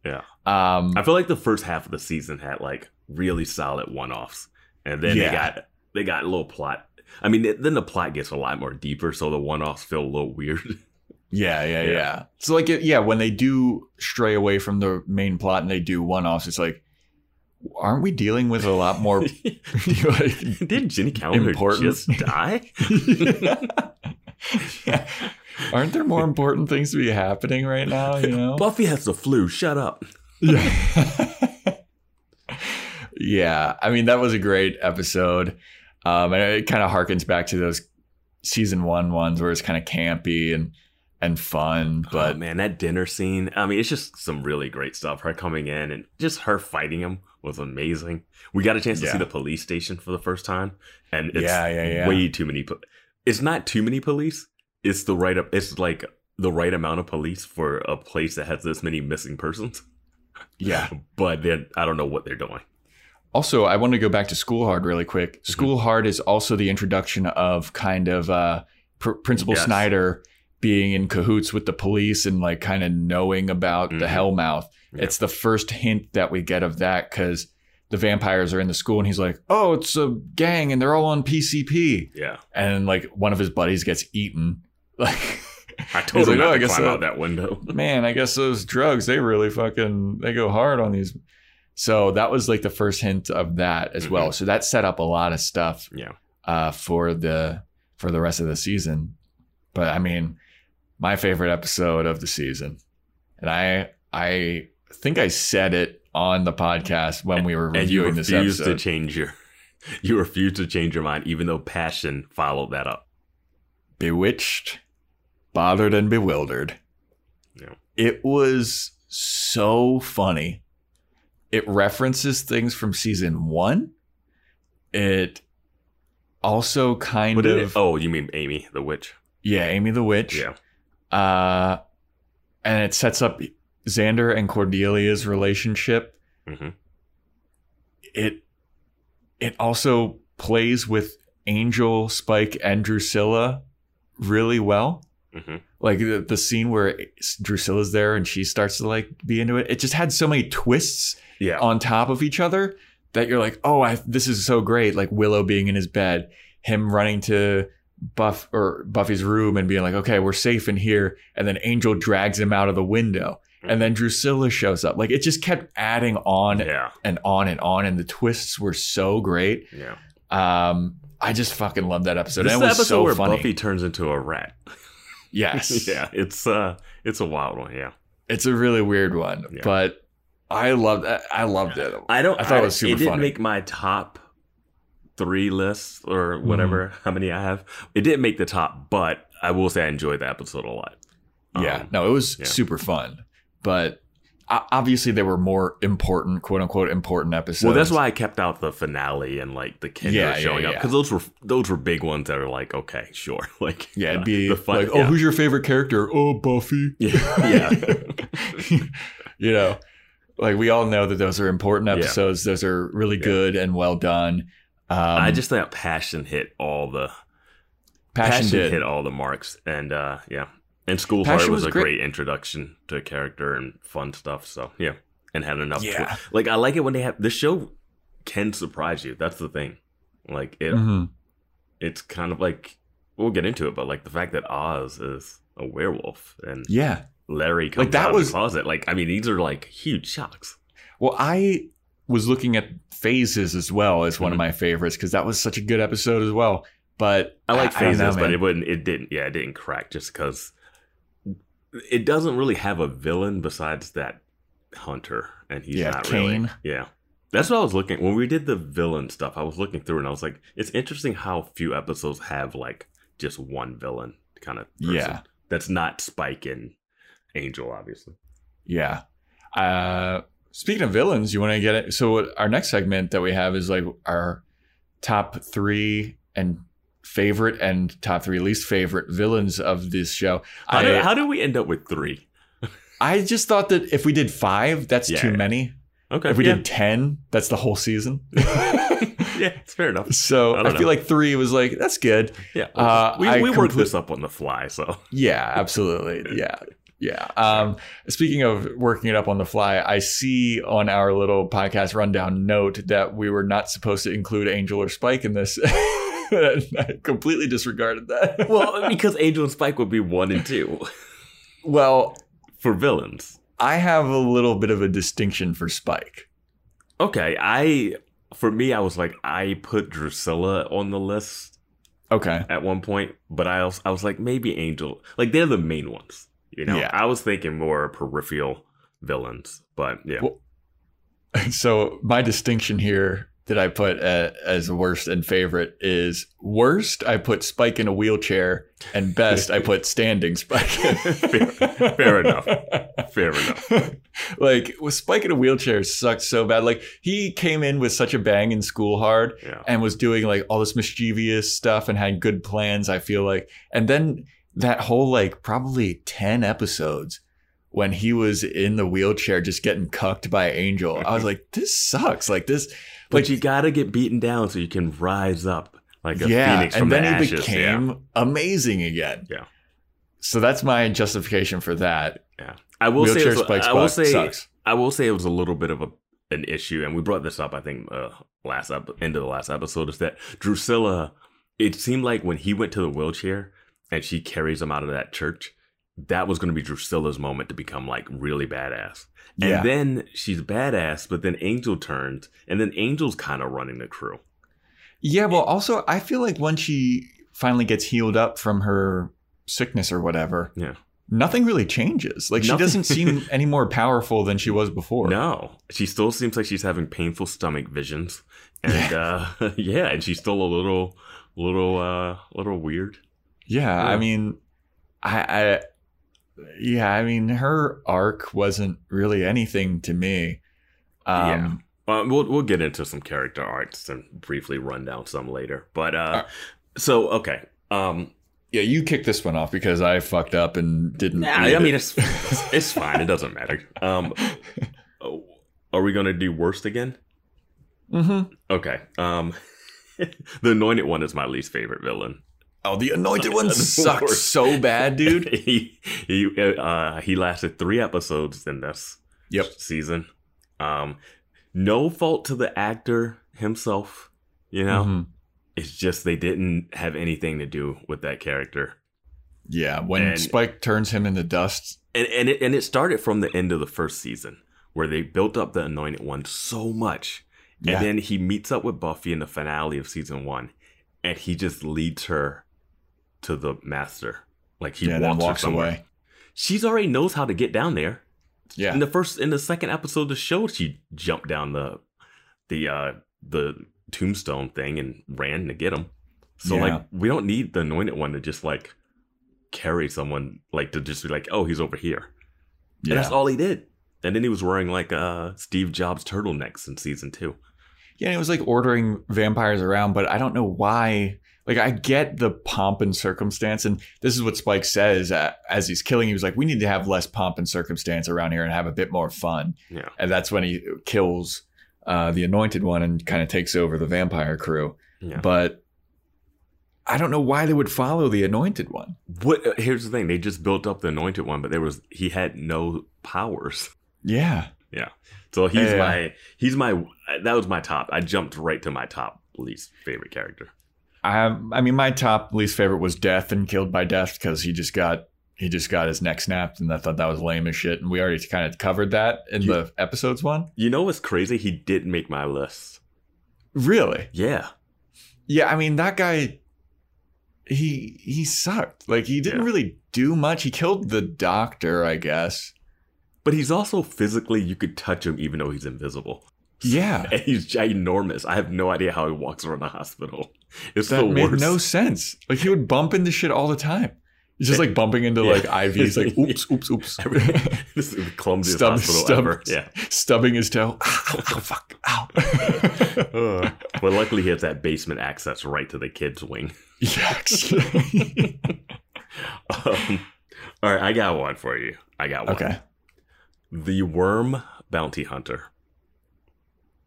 Yeah. Um. I feel like the first half of the season had like really solid one-offs, and then Yeah. they got they got a little plot. I mean, then the plot gets a lot more deeper, so the one-offs feel a little weird. Yeah, yeah, Yeah. yeah. So like, it, yeah, when they do stray away from the main plot and they do one-offs, it's like, aren't we dealing with a lot more? like, Did Jenny Calendar Important. just die? Yeah. Aren't there more important things to be happening right now? You know. Buffy has the flu. Shut up. Yeah. yeah. I mean, that was a great episode. Um, and it kind of harkens back to those season one ones where it's kind of campy and and fun. But But Oh, man, that dinner scene. I mean, it's just some really great stuff. Her coming in and just her fighting him was amazing. We got a chance to Yeah. see the police station for the first time, and it's Yeah, yeah, yeah. way too many. Po- it's not too many police. It's the right. up. It's like the right amount of police for a place that has this many missing persons. yeah. But then I don't know what they're doing. Also, I want to go back to School Hard really quick. Mm-hmm. School Hard is also the introduction of kind of uh, Pr- Principal Yes. Snyder being in cahoots with the police and like kind of knowing about the Mhm. Hellmouth. Yeah. It's the first hint that we get of that because the vampires are in the school and he's like, "Oh, it's a gang and they're all on PCP," Yeah, and like one of his buddies gets eaten. Like, I totally like, "Oh, I guess climb so." out that window. man, I guess those drugs they really fucking they go hard on these. So that was like the first hint of that as well. So that set up a lot of stuff Yeah. uh, for the for the rest of the season. But I mean, my favorite episode of the season, and I I think I said it on the podcast when we were and you reviewing this refuse episode. to change your you refused to change your mind even though passion followed that up Bewitched, bothered, and bewildered. Yeah. It was so funny. It references things from season one. It also kind of it- oh you mean amy the witch yeah, Amy the Witch. yeah Uh, and it sets up Xander and Cordelia's relationship. Mhm. It it also plays with Angel, Spike, and Drusilla really well. hmm Like the, the scene where Drusilla's there and she starts to like be into it. It just had so many twists yeah on top of each other that you're like, oh, I, this is so great. Like Willow being in his bed, him running to Buff or Buffy's room and being like, okay, we're safe in here. And then Angel drags him out of the window. And then Drusilla shows up. Like it just kept adding on yeah and on and on. And the twists were so great. yeah Um, I just fucking loved that episode. this and is it the was episode so where funny. buffy turns into a rat yes. yeah it's uh it's a wild one yeah It's a really weird one, Yeah. but I loved it. I loved it. i don't I thought it was super it didn't funny. make my top three lists or whatever how many i have it didn't make the top but i will say i enjoyed the episode a lot Yeah, Um, no, it was yeah. super fun. But obviously there were more important, quote unquote, important episodes. Well, that's why I kept out the finale and like the Kendra Yeah, yeah, showing up yeah. because those were those were big ones that are like okay, sure, like Yeah, it'd uh, be the fun- like, oh, who's your favorite character? Oh, Buffy. yeah, yeah. you know, like we all know that those are important episodes. Those are really good and well done. Um, I just thought Passion hit all the passion, did. hit all the marks, and uh yeah, and School Passion Heart was, was a great. great. introduction to a character and fun stuff. So yeah, and had enough. twi- Yeah. like I like it when they have the show can surprise you. That's the thing. Like it, Mhm. it's kind of like we'll get into it, but like the fact that Oz is a werewolf and Yeah. Larry comes Like, that out was- of the closet. Like I mean, these are like huge shocks. Well, I was looking at phases as well as one of Mhm. my favorites because that was such a good episode as well. But I like I phases, know, but it wouldn't. It didn't. Yeah, it didn't crack just because it doesn't really have a villain besides that hunter, and he's Yeah, not Kane. really. Yeah, that's what I was looking when we did the villain stuff. I was looking through and I was like, it's interesting how few episodes have like just one villain kind of. Person. Yeah. that's not Spike and Angel, obviously. Yeah. Uh, speaking of villains, you want to get it? So our next segment that we have is like our top three and favorite and top three least favorite villains of this show. How, I, did, how did we end up with three? I just thought that if we did five, that's Yeah. too many. Okay, If we yeah. did ten, that's the whole season. yeah, it's fair enough. so I I, feel know. like three was like that's good. Yeah, Uh, we, we worked this up on the fly, so Yeah, absolutely. Yeah. Yeah. Um, speaking of working it up on the fly, I see on our little podcast rundown note that we were not supposed to include Angel or Spike in this. I completely disregarded that. well, because Angel and Spike would be one and two well, for villains. I have a little bit of a distinction for Spike. Okay, I for me, I was like, I put Drusilla on the list Okay. at one point, but I also I was like, maybe Angel, like they're the main ones. You know, Yeah. I was thinking more peripheral villains, but yeah, Well, So my distinction here that I put uh, as worst and favorite is worst. I put Spike in a wheelchair, and best I put standing Spike. Fair- fair enough. fair enough. like with Spike in a wheelchair sucked so bad. Like he came in with such a bang in school hard Yeah, and was doing like all this mischievous stuff and had good plans. I feel like, and then that whole like probably ten episodes when he was in the wheelchair just getting cucked by Angel. I was like, this sucks. Like this, but like you gotta get beaten down so you can rise up like a yeah, phoenix from the ashes. and then he became yeah. amazing again. Yeah. So that's my justification for that. yeah. I will say, Wheelchair it was- I will say, sucks. I will say it was a little bit of a an issue, and we brought this up. I think uh, last ep- end of the last episode is that Drusilla. It seemed like when he went to the wheelchair and she carries him out of that church, that was going to be Drusilla's moment to become like really badass. And Yeah. then she's badass, but then Angel turns, and then Angel's kind of running the crew. Yeah, well, also I feel like once she finally gets healed up from her sickness or whatever, Yeah. nothing really changes. Like she doesn't seem any more powerful than she was before. No, she still seems like she's having painful stomach visions, and uh, yeah, and she's still a little, little, uh, little weird. Yeah, Yeah. I mean, I, I, yeah, I mean, her arc wasn't really anything to me. Um, Uh, we'll we'll get into some character arcs and briefly run down some later. But uh, Uh, so okay, um, yeah, you kicked this one off because I fucked up and didn't. nah, I mean it. it's it's, fine. It doesn't matter. Um, are we gonna do worst again? Mhm. Okay. Um, the anointed one is my least favorite villain. Oh, the anointed one sucked so bad, dude. he he uh, he lasted three episodes in this Yep. season. Um, no fault to the actor himself. You know, Mhm. it's just they didn't have anything to do with that character, Yeah, when And- Spike turns him into dust. and and it and it started from the end of the first season where they built up the anointed one so much, Yeah. and then he meets up with Buffy in the finale of season one, and he just leads her to the master. Like he yeah, walks, walks away. She's already knows how to get down there. Yeah. In the first, in the second episode of the show, she jumped down the the uh the tombstone thing and ran to get him. So Yeah. like, we don't need the anointed one to just like carry someone like to just be like, oh, he's over here. And yeah. that's all he did. And then he was wearing like uh Steve Jobs turtlenecks in season two. Yeah, and it was like ordering vampires around, but I don't know why. Like, I get the pomp and circumstance, and this is what Spike says uh, as he's killing. He was like, "We need to have less pomp and circumstance around here and have a bit more fun." Yeah. and that's when he kills uh, the Anointed One and kind of takes over the vampire crew. Yeah. But I don't know why they would follow the Anointed One. What uh, here's the thing, they just built up the anointed one, but there was he had no powers. Yeah, yeah, So he's Yeah. my he's my that was my top. I jumped right to my top least favorite character. I, I mean, my top least favorite was Death and Killed by Death because he just got he just got his neck snapped, and I thought that was lame as shit. And we already kind of covered that in You- the episodes one. You know what's crazy? He didn't make my list. Really? Yeah. Yeah. I mean, that guy. He he sucked. Like he didn't Yeah. really do much. He killed the doctor, I guess. But he's also physically you could touch him even though he's invisible. Yeah. And he's ginormous. I have no idea how he walks around the hospital. It's that the made worst. no sense. Like he would bump into shit all the time. He's just like bumping into Yeah. like IVs, like oops, oops, oops, this is the clumsiest Stub- hospital stub- ever. Yeah. stubbing his toe. Ow, ow, fuck, ow. Uh, but luckily he has that basement access right to the kids' wing. Yes. Um, all right, I got one for you. I got one. okay. The worm bounty hunter.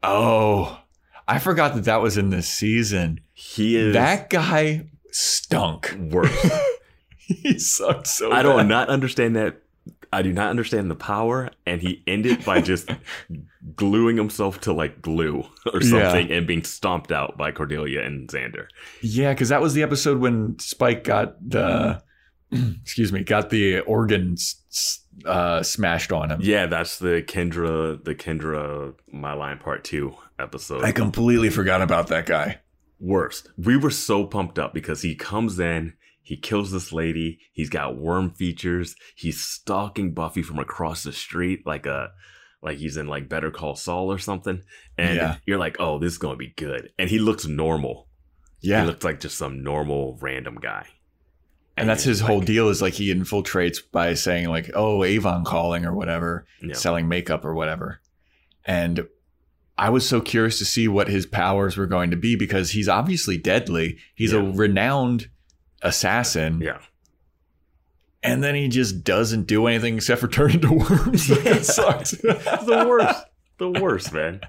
Oh, I forgot that that was in this season. He is That guy stunk. worse. he sucked so. I do bad. not understand that. I do not understand the power, and he ended by just gluing himself to like glue or Yeah. something and being stomped out by Cordelia and Xander. Yeah, because that was the episode when Spike got the, excuse me, got the organs uh, smashed on him. Yeah, that's the Kendra, the Kendra My Line Part Two episode. I completely forgot about that guy. worst. We were so pumped up because he comes in, he kills this lady, he's got worm features, he's stalking Buffy from across the street like a like he's in like Better Call Saul or something. And Yeah. you're like, oh, this is gonna be good. And he looks normal. Yeah. He looks like just some normal random guy. and that's you're his whole deal is like he infiltrates by saying like, "Oh, Avon calling" or whatever, Yeah. selling makeup or whatever. And I was so curious to see what his powers were going to be because he's obviously deadly. He's a renowned assassin, Yeah. and then he just doesn't do anything except for turn into worms. Yeah. That sucks. the worst. The worst, man.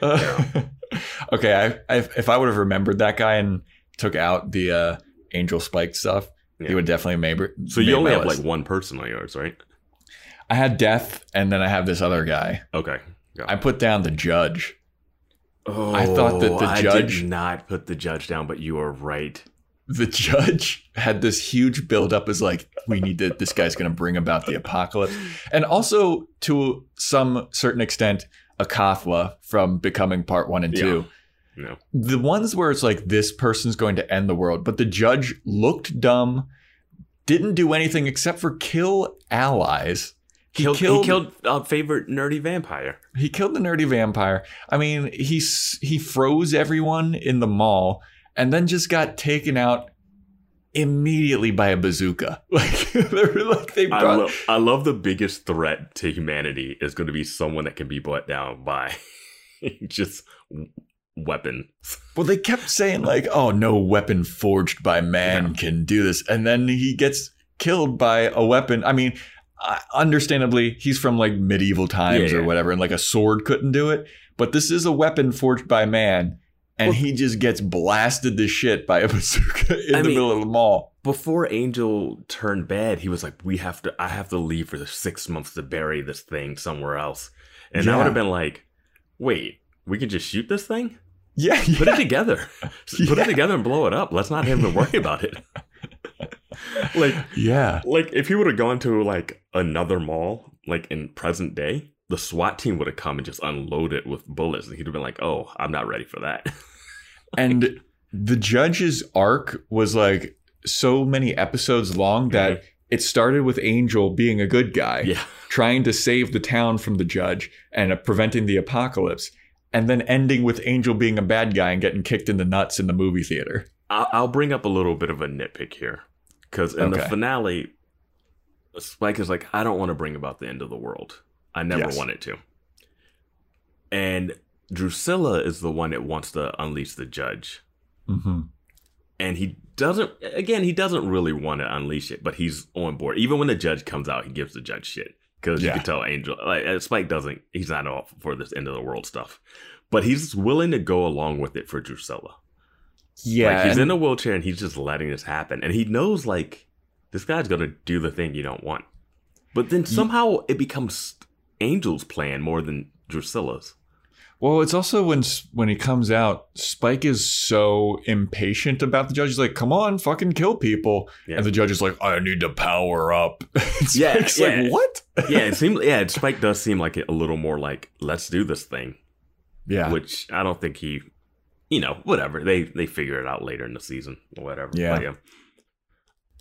Uh, okay, I, I, if I would have remembered that guy and took out the uh, angel spiked stuff, Yeah. he would definitely maybe. So you only have like one person on yours, right? I had death, and then I have this other guy. Okay. I put down the judge. Oh, I thought that oh, the I judge- did not put the judge down, but you are right. The judge had this huge buildup as like, we need to, this guy's going to bring about the apocalypse. And also, to some certain extent, Acathla from Becoming Part 1 and 2. No. The ones where it's like, this person's going to end the world, but the judge looked dumb, didn't do anything except for kill allies. He Killed, killed, he killed our favorite nerdy vampire. He killed the nerdy vampire. I mean, he he froze everyone in the mall and then just got taken out immediately by a bazooka. Like like they I, brought. lo- I love the biggest threat to humanity is going to be someone that can be brought down by just w- weapons. well, they kept saying like, "Oh, no weapon forged by man Yeah. can do this," and then he gets killed by a weapon. I mean. Uh, understandably, he's from like medieval times Yeah, or yeah. whatever, and like a sword couldn't do it. But this is a weapon forged by man, and Well- he just gets blasted to shit by a bazooka in I the mean- middle of the mall. Before Angel turned bad, he was like, "We have to. I have to leave for the six months to bury this thing somewhere else." And I Yeah. would have been like, "Wait, we can just shoot this thing? Yeah, Put it together. Put it together and blow it up. Let's not even worry about it." like, yeah. like if he would have gone to like another mall, like in present day, the SWAT team would have come and just unloaded with bullets, and he'd have been like, "Oh, I'm not ready for that." And the judge's arc was like so many episodes long that it started with Angel being a good guy, yeah, trying to save the town from the judge and uh, preventing the apocalypse, and then ending with Angel being a bad guy and getting kicked in the nuts in the movie theater. I'll bring up a little bit of a nitpick here because in the finale, Spike is like, "I don't want to bring about the end of the world. I never Yes. wanted to. And Drusilla is the one that wants to unleash the judge. Mm-hmm. And he doesn't, again, he doesn't really want to unleash it, but he's on board. Even when the judge comes out, he gives the judge shit. Because you can tell Angel, like, uh, Spike doesn't, he's not off for this end of the world stuff. But he's willing to go along with it for Drusilla. Yeah, like, he's in a wheelchair and he's just letting this happen. And he knows, like, this guy's going to do the thing you don't want. But then somehow it becomes Angel's plan more than Drusilla's. Well, it's also when when he comes out, Spike is so impatient about the judge. He's like, "Come on, fucking kill people," Yeah. and the judge is like, "I need to power up." Spike's Yeah, like, yeah. "What?" yeah, it seems. Yeah, Spike does seem like a little more like let's do this thing, Yeah, which I don't think he, you know, whatever they they figure it out later in the season or whatever. Yeah. But yeah,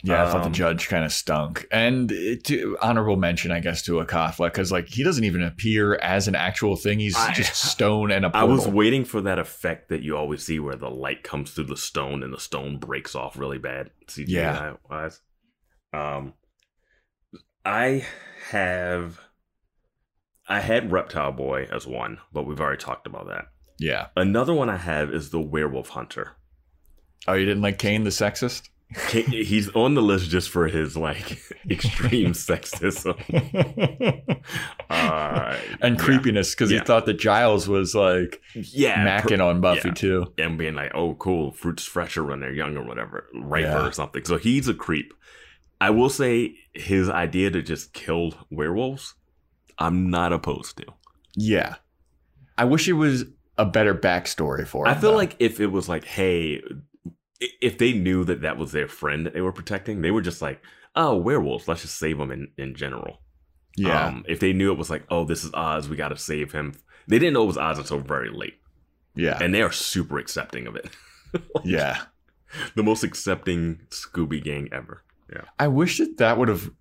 yeah. I thought the um, judge kind of stunk, and to, honorable mention, I guess, to Acathla because like he doesn't even appear as an actual thing. He's I- just stone and a I portal. was waiting for that effect that you always see where the light comes through the stone and the stone breaks off really bad. CGI Yeah. wise. Um, I have. I had Reptile Boy as one, but we've already talked about that. Yeah. Another one I have is the Werewolf Hunter. Oh, you didn't like Cain the sexist? He's on the list just for his like extreme sexism uh, and creepiness because Yeah. he thought that Giles was like Yeah, macking on Buffy yeah. too. and being like, "Oh, cool, fruits fresher when they're young or whatever, riper Yeah. or something." So he's a creep. I will say his idea to just kill werewolves, I'm not opposed to. Yeah. I wish it was a better backstory for him. I feel though. like if it was like, hey, if they knew that that was their friend that they were protecting, they were just like, oh, werewolves, let's just save them in, in general. yeah. Um, if they knew it was like, oh, this is Oz, we got to save him. They didn't know it was Oz until very late, yeah. and they are super accepting of it. yeah. the most accepting Scooby gang ever. Yeah. I wish that that would have.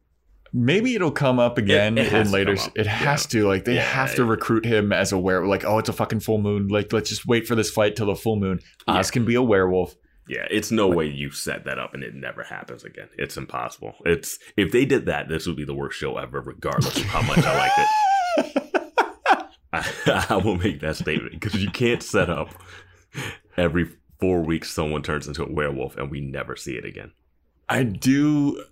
Maybe it'll come up again it has in later. It has Yeah. to. Like they Yeah. have to recruit him as a werewolf. Like, oh, it's a fucking full moon. Like, let's just wait for this fight till the full moon. Oz can be a werewolf. Yeah, it's no way you set that up and it never happens again. It's impossible. It's if they did that, this would be the worst show ever, regardless of how much I liked it. I, I will make that statement because you can't set up every four weeks someone turns into a werewolf and we never see it again. I do.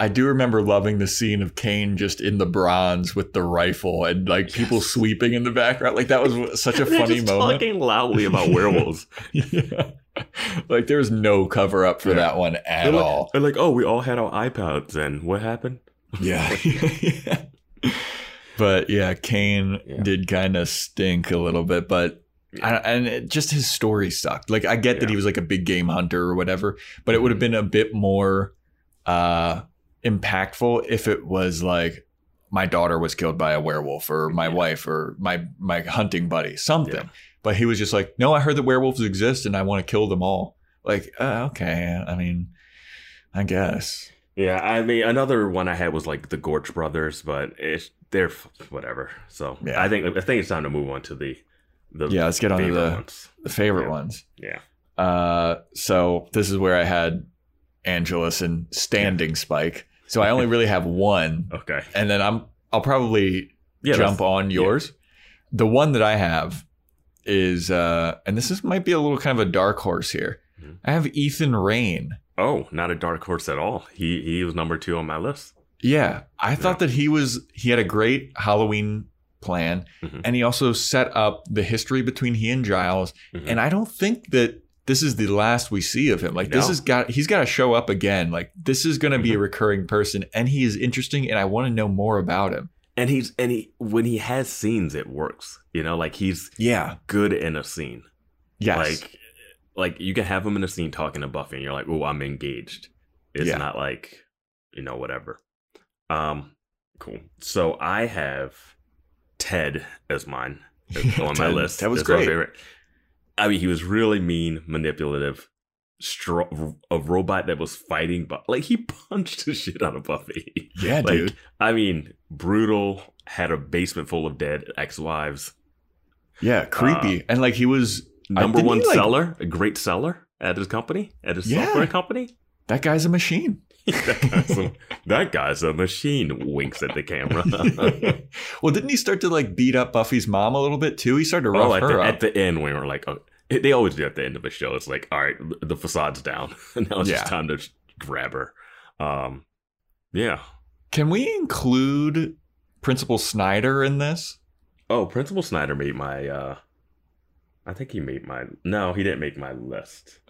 I do remember loving the scene of Cain just in the Bronze with the rifle and like people sweeping in the background. Like that was such a funny just moment. talking loudly about werewolves. yeah. Like there was no cover up for Yeah. that one at they're, like, all. they're like, oh, we all had our iPads and what happened? Yeah. But yeah, Cain Yeah. did kind of stink a little bit, but I, and it, just his story sucked. Like I get that he was like a big game hunter or whatever, but it would have been a bit more uh impactful if it was like my daughter was killed by a werewolf or my Yeah. wife or my my hunting buddy, something. Yeah. But he was just like, "No, I heard that werewolves exist and I want to kill them all." Like, uh, okay, I mean, I guess. Yeah, I mean, another one I had was like the Gorch Brothers, but it's they're f- whatever. So Yeah. I think I think it's time to move on to the the Yeah, let's get on to the, ones. the favorite Yeah. ones. Yeah, Uh, so this is where I had Angelus and standing Spike. So I only really have one, okay. and then I'm I'll probably Yeah, jump on yours. The one that I have is, uh, and this is might be a little kind of a dark horse here. Mhm. I have Ethan Rayne. Oh, not a dark horse at all. He he was number two on my list. Yeah, I thought that he was he had a great Halloween plan, Mhm. and he also set up the history between he and Giles. Mhm. And I don't think that this is the last we see of him. Like this has got he's got to show up again. Like this is going to be a recurring person, and he is interesting, and I want to know more about him. and he's and he when he has scenes, it works. You know, like he's Yeah. good in a scene. Yes. Like like you can have him in a scene talking to Buffy, and you're like, oh, I'm engaged. It's Yeah. not like you know whatever. Um, cool. So I have Ted as mine on my list. Ted was That's my great. I mean, he was really mean, manipulative, stro- a robot that was fighting, but like he punched the shit out of Buffy. yeah, like, dude. I mean, brutal. Had a basement full of dead ex-wives. Yeah, creepy, uh, and like he was. Number one he, like- seller, a great seller at his company, at his Yeah. software company. that guy's a machine. that, guy's a, that guy's a machine. Winks at the camera. well, didn't he start to like beat up Buffy's mom a little bit too? He started to oh, rough oh, at her the, up. at the end, when we were like, oh, they always do at the end of a show. It's like, all right, the facade's down. now it's Yeah. just time to grab her. Um, yeah. Can we include Principal Snyder in this? Oh, Principal Snyder made my. uh I think he made my. No, he didn't make my list.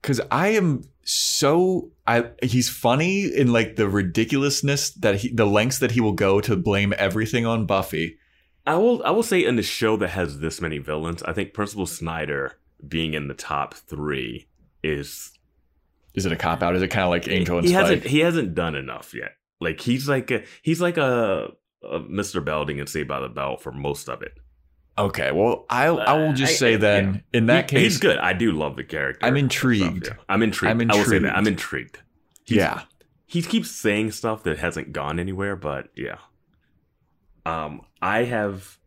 Because I am so I he's funny in like the ridiculousness that he the lengths that he will go to blame everything on Buffy. I will. I will say in the show that has this many villains, I think Principal Snyder being in the top three is Is it a cop out? Is it kind of like Angel and he Spike? hasn't he hasn't done enough yet. Like he's like a, he's like a, a Mr. Belding and Saved by the Bell for most of it. Okay, well, I I will just I- say I- then in that He- case, he's good. I do love the character. I'm stuff, intrigued. yeah. I'm intrigued. I'm I will say that intrigued. I'm intrigued. He's- yeah, he keeps saying stuff that hasn't gone anywhere, but yeah. Um, I have,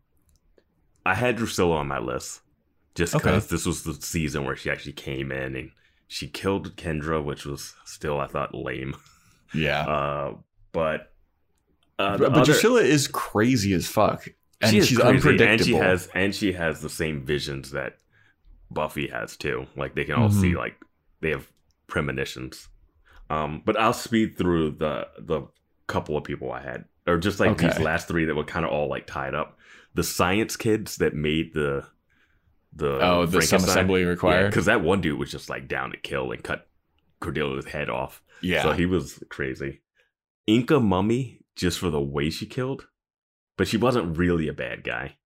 I had Drusilla on my list just Okay. because this was the season where she actually came in and she killed Kendra, which was still I thought lame. yeah. Uh, but uh, but but other- Drusilla is crazy as fuck, and she she's crazy, unpredictable. and she has and she has the same visions that Buffy has too. Like they can all see Mhm. like they have premonitions. Um, but I'll speed through the the couple of people I had, or just like these last three that were kind of all like tied up. The science kids that made the the oh, the some assembly required. because that one dude was just like down to kill and cut Cordelia's head off. Yeah, So he was crazy. Inca Mummy, just for the way she killed, but she wasn't really a bad guy.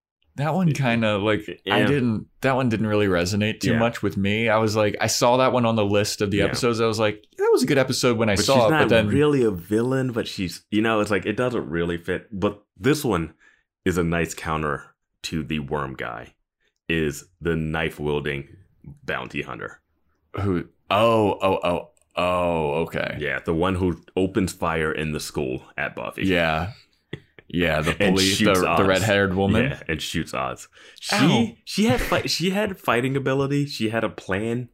That one kind of like I didn't. That one didn't really resonate too Yeah. much with me. I was like, I saw that one on the list of the Yeah. episodes. I was like, that was a good episode when I but saw she's it, not but then really a villain. But she's, you know, it's like it doesn't really fit. But this one is a nice counter to the worm guy. Is the knife wielding bounty hunter? who? Oh, oh, oh, oh. Okay. Yeah, the one who opens fire in the school at Buffy. Yeah. Yeah, the police, the, the red haired woman. Yeah, and shoots Oz. She Ow. she had fight, she had fighting ability. She had a plan.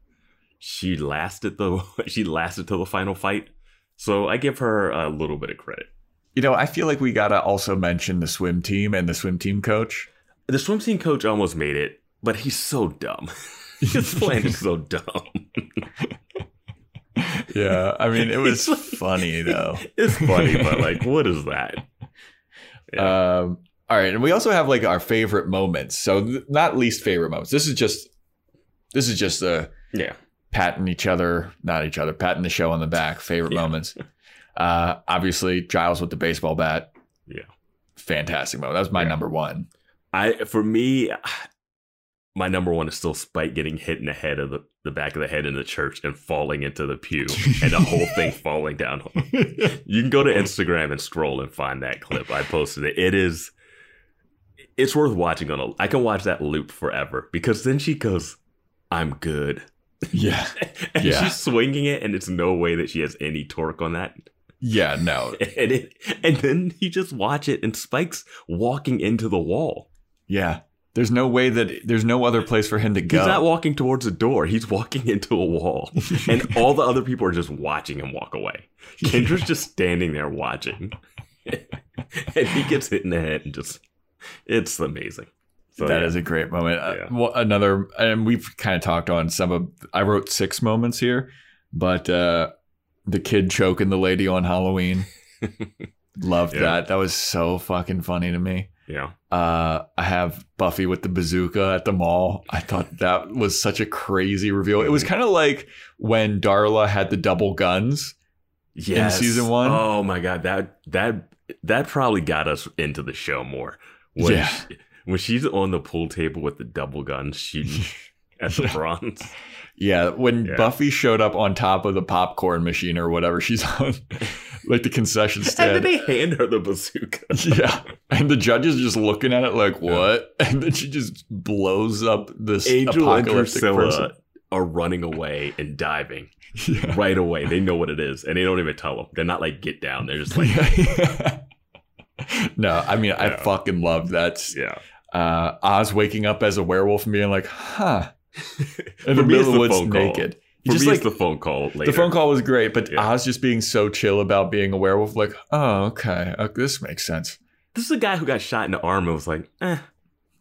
She lasted the she lasted till the final fight. So I give her a little bit of credit. You know, I feel like we gotta also mention the swim team and the swim team coach. The swim team coach almost made it, but he's so dumb. His plan is so dumb. Yeah, I mean, it was like- funny though. It's funny, but like, what is that? Yeah. Um, all right, and we also have like our favorite moments. So th- not least favorite moments. This is just this is just uh yeah, patting each other, not each other, patting the show on the back. Favorite Yeah. moments. Uh, obviously Giles with the baseball bat. Yeah. fantastic moment. That was my Yeah. number one. I for me, my number one is still Spike getting hit in the head of the, the back of the head in the church and falling into the pew and the whole thing falling down. You can go to Instagram and scroll and find that clip. I posted it. It is it's worth watching on a I can watch that loop forever because then she goes, I'm good. yeah, and Yeah. she's swinging it and it's no way that she has any torque on that. yeah, no, And it and then you just watch it and Spike's walking into the wall. yeah. There's no way that there's no other place for him to go. He's not walking towards a door. He's walking into a wall. and all the other people are just watching him walk away. Kendra's just standing there watching. and he gets hit in the head and just it's amazing. So That yeah. is a great moment. Uh, well, another, and we've kind of talked on some of. I wrote six moments here, but uh, the kid choking the lady on Halloween, loved Yeah. that. That was so fucking funny to me. yeah. Uh, I have Buffy with the bazooka at the mall. I thought that was such a crazy reveal. It was kind of like when Darla had the double guns. Yes. In season one? Oh my god, that that that probably got us into the show more. When Yeah. she- when she's on the pool table with the double guns shooting at the Bronze. Yeah, when Yeah. Buffy showed up on top of the popcorn machine or whatever she's on, like the concession And stand. then they hand her the bazooka. yeah. And the judge is just looking at it like, what? And then she just blows up this Angel and apocalyptic Drusilla person. are running away and diving Yeah. right away. They know what it is, and they don't even tell them. They're not like get down. They're just like, no, I mean, I fucking love that. yeah. Uh, Oz waking up as a werewolf and being like, huh. In the middle of the woods naked. For just me, like the phone call later. the phone call was great, but Yeah. Oz just being so chill about being a werewolf, like, oh, okay, uh, this makes sense. This is a guy who got shot in the arm and was like, eh,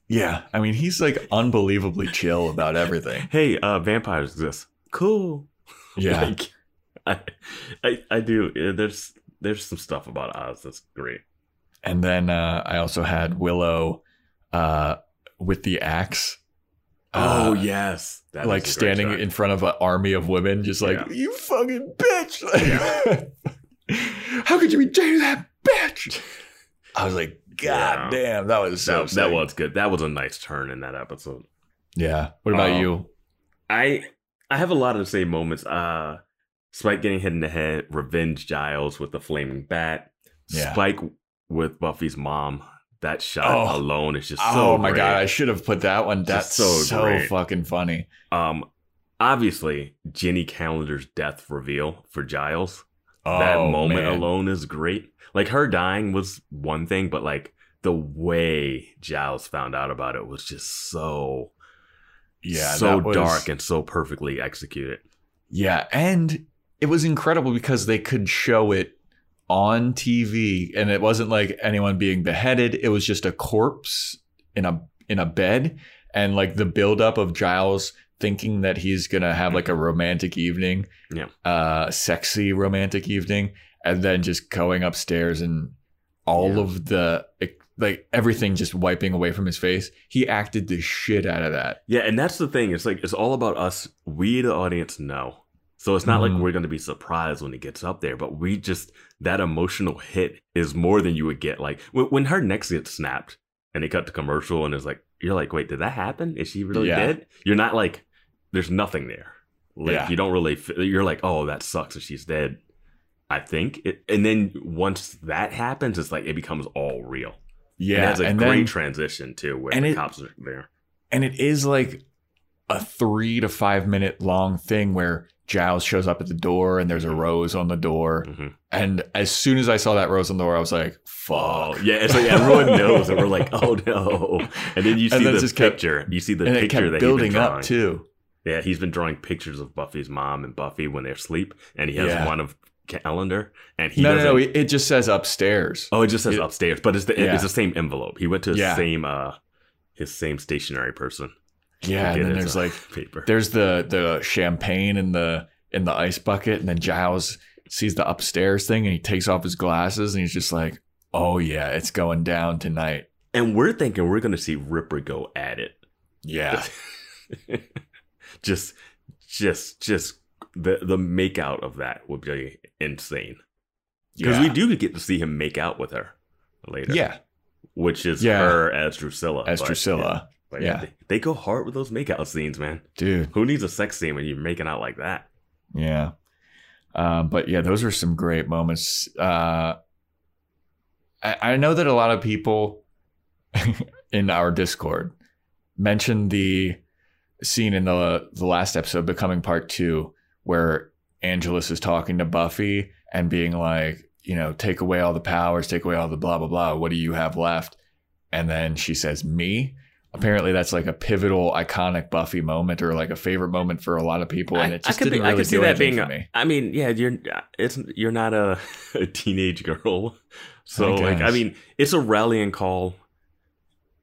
Yeah, I mean, he's like unbelievably chill about everything. hey, uh, vampires exist. Cool. Yeah, Like, I, I, I do. There's, there's some stuff about Oz that's great. and then uh, I also had Willow uh, with the axe. Oh uh, yes, That like standing shot. in front of an army of women, just like Yeah. you fucking bitch. How could you be dating that bitch? I was like, God Yeah. damn, that was so. that, that was good. That was a nice turn in that episode. Yeah. What about Um, you? I I have a lot of the same moments. Uh Spike getting hit in the head, Revenge Giles with the flaming bat, Yeah. Spike with Buffy's mom. That shot Oh. alone is just oh so my great. god, I should have put that one. That's Just so so, great. fucking funny. Um obviously Jenny Calendar's death reveal for Giles. Oh, that moment man. alone is great. Like her dying was one thing, but like the way Giles found out about it was just so Yeah, so was- dark and so perfectly executed. Yeah, and it was incredible because they could show it on TV and it wasn't like anyone being beheaded, it was just a corpse in a in a bed and like the buildup of Giles thinking that he's to have like a romantic evening. Yeah. Uh sexy romantic evening and then just going upstairs and all Yeah. of the like everything just wiping away from his face. He acted the shit out of that. Yeah, and that's the thing. It's like it's all about us. We, the audience, know. So it's not Mhm. like we're going to be surprised when he gets up there, but we just that emotional hit is more than you would get. Like when, when her neck gets snapped and they cut to commercial and it's like you're like, wait, did that happen? Is she really Yeah. dead? You're not like there's nothing there. Like Yeah. you don't really. You're like, oh, that sucks if she's dead. I think, it, and then once that happens, it's like it becomes all real. Yeah, and it has a and great then- transition too, where and the it- cops are there. and it is like a three to five minute long thing where Giles shows up at the door and there's a rose on the door. Mhm. And as soon as I saw that rose on the door, I was like, Oh fuck. yeah, it's like everyone knows, and we're like, oh no. And then you see the just kept- picture. you see the picture that building he's been up too. Yeah, he's been drawing pictures of Buffy's mom and Buffy when they're asleep, and he has Yeah. one of Calendar, and he no, no, no. It it just says upstairs. oh, it just says it- upstairs, but it's the Yeah. it's the same envelope. He went to the Yeah. same uh his same stationary person. Yeah. And then there's like, paper. there's the, the champagne in the, in the ice bucket. And then Giles sees the upstairs thing and he takes off his glasses and he's just like, oh yeah, it's going down tonight. And we're thinking we're gonna see Ripper go at it. Yeah. just just just the the make out of that would be insane. Because yeah. we do get to see him make out with her later. Yeah. Which is Yeah. her as Drusilla. As Drusilla. But yeah. They, they go hard with those makeout scenes, man. Dude. Who needs a sex scene when you're making out like that? Yeah. Um, but yeah, those are some great moments. Uh, I, I know that a lot of people in our Discord mentioned the scene in the the last episode, Becoming Part Two, where Angelus is talking to Buffy and being like, you know, take away all the powers, take away all the blah blah blah. What do you have left? And then she says, "Me." Apparently, that's like a pivotal, iconic Buffy moment, or like a favorite moment for a lot of people, and I- it just I could, didn't be- I really could see that being. for me. I mean, yeah, you're it's you're not a, a teenage girl, so I like I mean, it's a rallying call.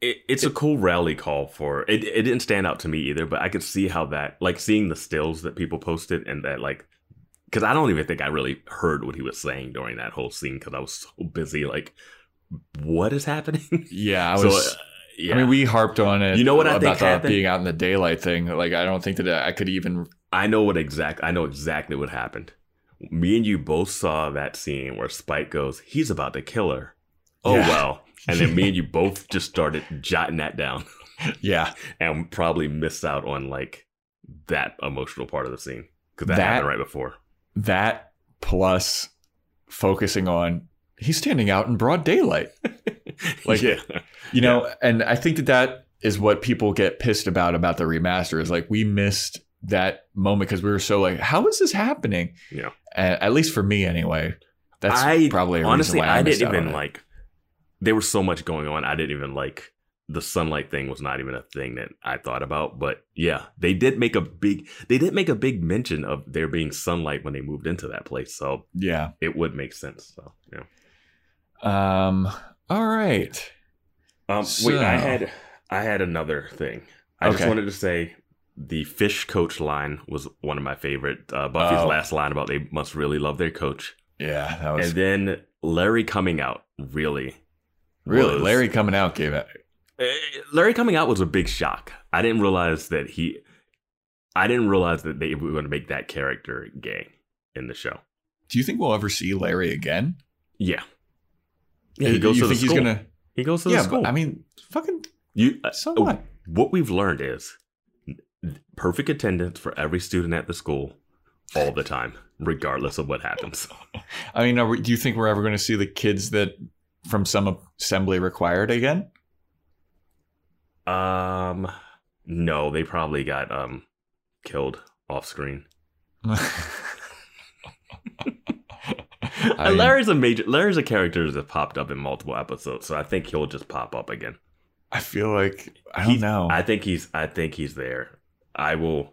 It, it's a cool rally call for it. It didn't stand out to me either, but I could see how that, like, seeing the stills that people posted and that, like, because I don't even think I really heard what he was saying during that whole scene because I was so busy. Like, what is happening? Yeah, I so, was. uh, yeah. I mean, we harped on it. You know what I about think happened? being out in the daylight thing. Like, I don't think that I could even. I know what exact. I know exactly what happened. Me and you both saw that scene where Spike goes, "He's about to kill her." Oh Yeah. well, and then me and you both just started jotting that down, Yeah, and probably missed out on like that emotional part of the scene because that, That- happened right before. that plus focusing on he's standing out in broad daylight. Like- yeah, You know, and I think that that is what people get pissed about about the remaster is like we missed that moment because we were so like, how is this happening? Yeah. And at least for me, anyway. That's I probably a honestly I, I didn't even like. There was so much going on. I didn't even like the sunlight thing was not even a thing that I thought about. But yeah, they did make a big they did make a big mention of there being sunlight when they moved into that place. So Yeah. it would make sense. So yeah. Um. All right. Um, wait, I had I had another thing. I just wanted to say the fish coach line was one of my favorite. Uh, Buffy's Oh. last line about they must really love their coach, Yeah, that was and then Larry coming out really. really was- Larry coming out gave it. Uh, Larry coming out was a big shock. I didn't realize that he. I didn't realize that they were going to make that character gay in the show. Do you think we'll ever see Larry again? Yeah. Yeah, he Uh, goes you to the school. he's gonna? He goes to Yeah, the school. but I mean, fucking. you, uh, So oh, what? what we've learned is perfect attendance for every student at the school all the time, regardless of what happens. I mean, are we, do you think we're ever going to see the kids that from some assembly required again? Um, no, they probably got um killed off screen. I mean, Larry's a major. Larry's a character that popped up in multiple episodes, so I think he'll just pop up again. I feel like I don't He's- know. I think he's. I think he's there. I will.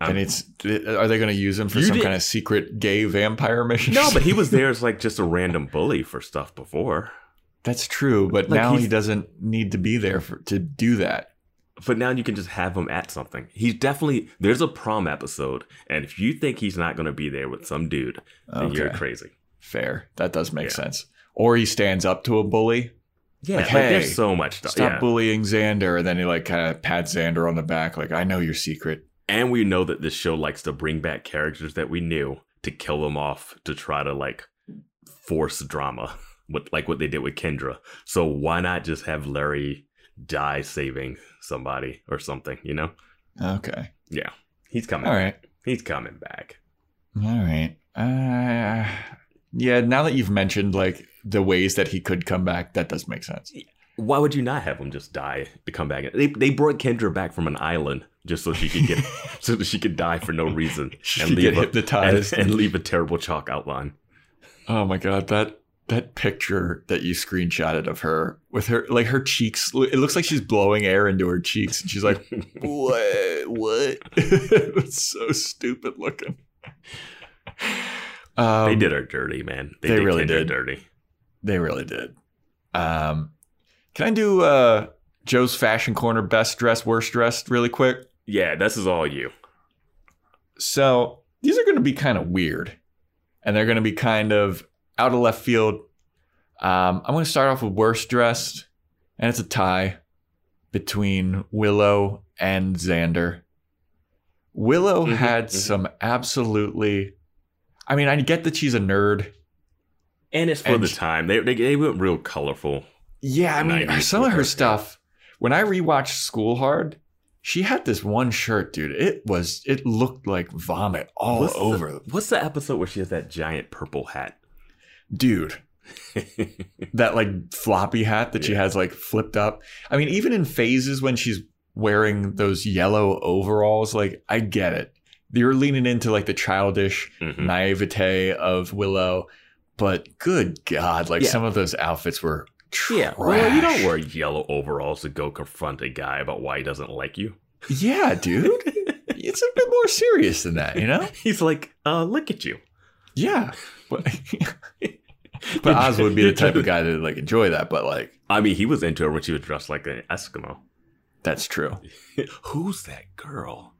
and I'm- it's are they going to use him for some did- kind of secret gay vampire mission? no, but he was there as like just a random bully for stuff before. That's true, but Like, now he doesn't need to be there for, to do that. But now you can just have him at something. He's definitely there's a prom episode, and if you think he's not going to be there with some dude, then you're crazy. Fair. That does make Yeah. sense. Or he stands up to a bully. Yeah, Like, like, hey, there's so much stuff. Stop yeah. bullying Xander, and then he like kind of pats Xander on the back, like I know your secret. and we know that this show likes to bring back characters that we knew to kill them off to try to like force drama, with like what they did with Kendra. So why not just have Larry die saving somebody or something? You know? Okay, Yeah, he's coming. All right, back. he's coming back. all right. Uh, yeah. Now that you've mentioned like the ways that he could come back, that does make sense. Why would you not have him just die to come back? They they brought Kendra back from an island just so she could get so that she could die for no reason She and get leave a, and, hypnotized. and leave a terrible chalk outline. Oh my god, that that picture that you screenshotted of her with her like her cheeks it looks like she's blowing air into her cheeks and she's like what what it's so stupid looking um, they did her dirty, man. They, they did really did. dirty. they really did um can i do uh joe's fashion corner best dressed worst dressed really quick Yeah, this is all you. So these are going to be kind of weird, and they're going to be kind of out of left field. Um, I'm going to start off with worst dressed, and it's a tie between Willow and Xander. Willow Mhm, had mhm. some absolutely. I mean, I get that she's a nerd. And it's for And the sh- time. They, they they went real colorful. Yeah, I mean, some of her her, stuff. When I rewatched School Hard, she had this one shirt, dude. It was it looked like vomit all What's over the what's the episode where she has that giant purple hat? dude. that like floppy hat that she has like flipped up. I mean, even in phases when she's wearing those yellow overalls, like I get it. You're leaning into like the childish Mhm. naivete of Willow, but good God, like Yeah. some of those outfits were Yeah, trash. well, you don't wear yellow overalls to go confront a guy about why he doesn't like you. Yeah, dude. it's a bit more serious than that, you know? He's like, uh, look at you. Yeah. But, but Oz would be the type of guy to like enjoy that, but like I mean, he was into her when she was dressed like an Eskimo. that's true. Who's that girl?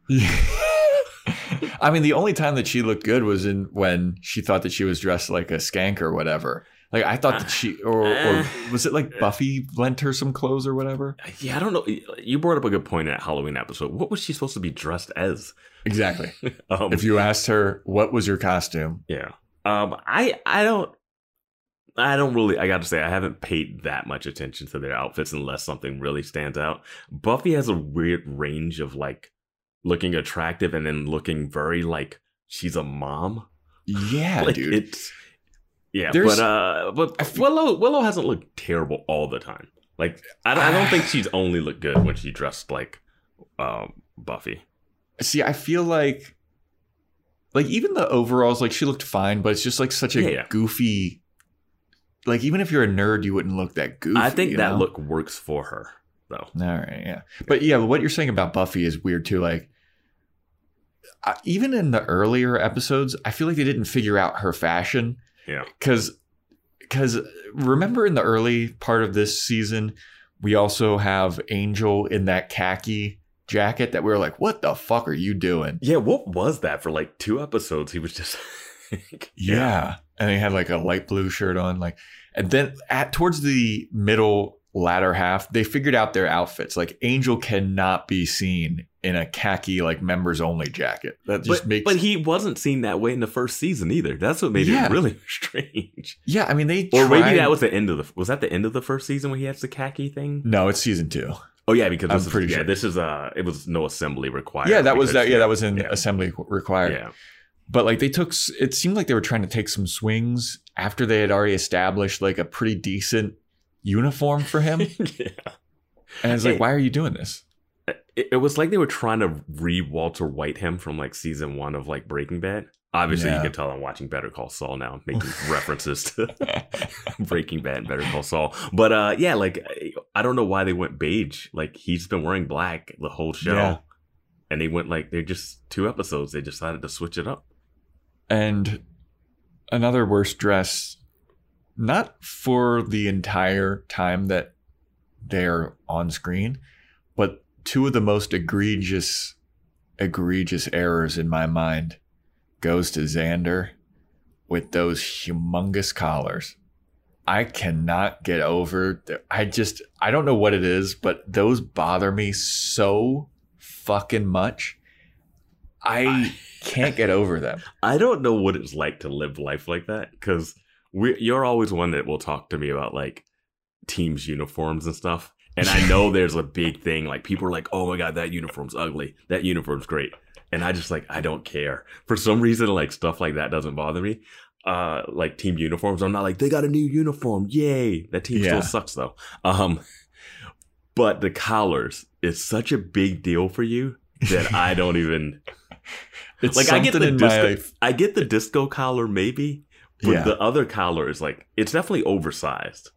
I mean, the only time that she looked good was in when she thought that she was dressed like a skank or whatever. Like I thought that she, or, or Uh, was it like Buffy lent her some clothes or whatever? Yeah, I don't know. You brought up a good point in that Halloween episode. What was she supposed to be dressed as? Exactly. Um, if you asked her what was your costume, Yeah. Um I I don't I don't really I got to say I haven't paid that much attention to their outfits unless something really stands out. Buffy has a weird range of like looking attractive and then looking very like she's a mom. yeah, like dude. it's yeah, There's- but uh but Willow Willow hasn't looked terrible all the time. Like I, don't- I don't think she's only looked good when she dressed like um Buffy. See, I feel like, like even the overalls, like she looked fine, but it's just like such a Yeah, yeah. goofy. Like even if you're a nerd, you wouldn't look that goofy. I think that know? look works for her. though. All right, yeah. But yeah, what you're saying about Buffy is weird too. Like, Even in the earlier episodes, I feel like they didn't figure out her fashion. Yeah. Because, because remember in the early part of this season, we also have Angel in that khaki jacket that we were like, what the fuck are you doing? Yeah, what was that for like two episodes? He was just Yeah. And he had like a light blue shirt on, like, and then at towards the middle latter half, they figured out their outfits. Like Angel cannot be seen in a khaki like members only jacket. That just but, makes but he wasn't seen that way in the first season either. That's what made Yeah. it really strange. yeah. I mean, they Or maybe that was the end of the was that the end of the first season when he has the khaki thing? no, it's season two. Oh yeah, because I'm is, pretty yeah, sure. this is uh it was no assembly required. yeah, that was that. Yeah, that was in yeah. assembly required. Yeah. But like they took, it seemed like they were trying to take some swings after they had already established like a pretty decent uniform for him. yeah. And it's like, why are you doing this? It, it was like they were trying to re Walter White him from like season one of like Breaking Bad. Obviously, Yeah. you can tell I'm watching Better Call Saul now, making references to Breaking Bad and Better Call Saul. But uh, yeah, like I don't know why they went beige. Like he's been wearing black the whole show, Yeah. and they went like they're just two episodes. They decided to switch it up. and another worse dress not for the entire time that they're on screen two of the most egregious egregious errors in my mind goes to xander with those humongous collars. I cannot get over i just i don't know what it is but those bother me so fucking much. I can't get over them. I don't know what it's like to live life like that because you're always one that will talk to me about like teams uniforms and stuff. And I know there's a big thing like people are like, "Oh my god, that uniform's ugly. That uniform's great." And I just like I don't care. For some reason like stuff like that doesn't bother me. Uh like team uniforms, I'm not like they got a new uniform. Yay. That team Yeah. still sucks though. Um but the collars is such a big deal for you that I don't even It's like I get the disco, I get the disco collar maybe, but Yeah. the other collar is like it's definitely oversized,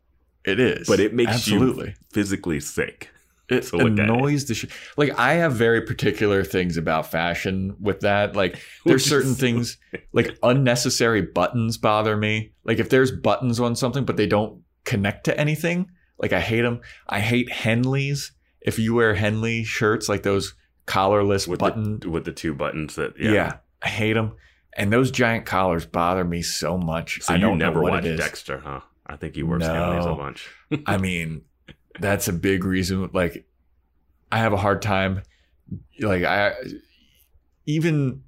it is, but it makes absolutely. you physically sick. It look annoys the shit. Like I have very particular things about fashion with that. Like there's certain things like unnecessary buttons bother me. Like if there's buttons on something but they don't connect to anything, like I hate them. I hate Henleys. If you wear Henley shirts, like those collarless with button, the with the two buttons that yeah. yeah. I hate them. And those giant collars bother me so much. So I don't never know what watched it is. Dexter, huh? I think he works No. Henley's a bunch. I mean, that's a big reason. Like, I have a hard time. Like, I even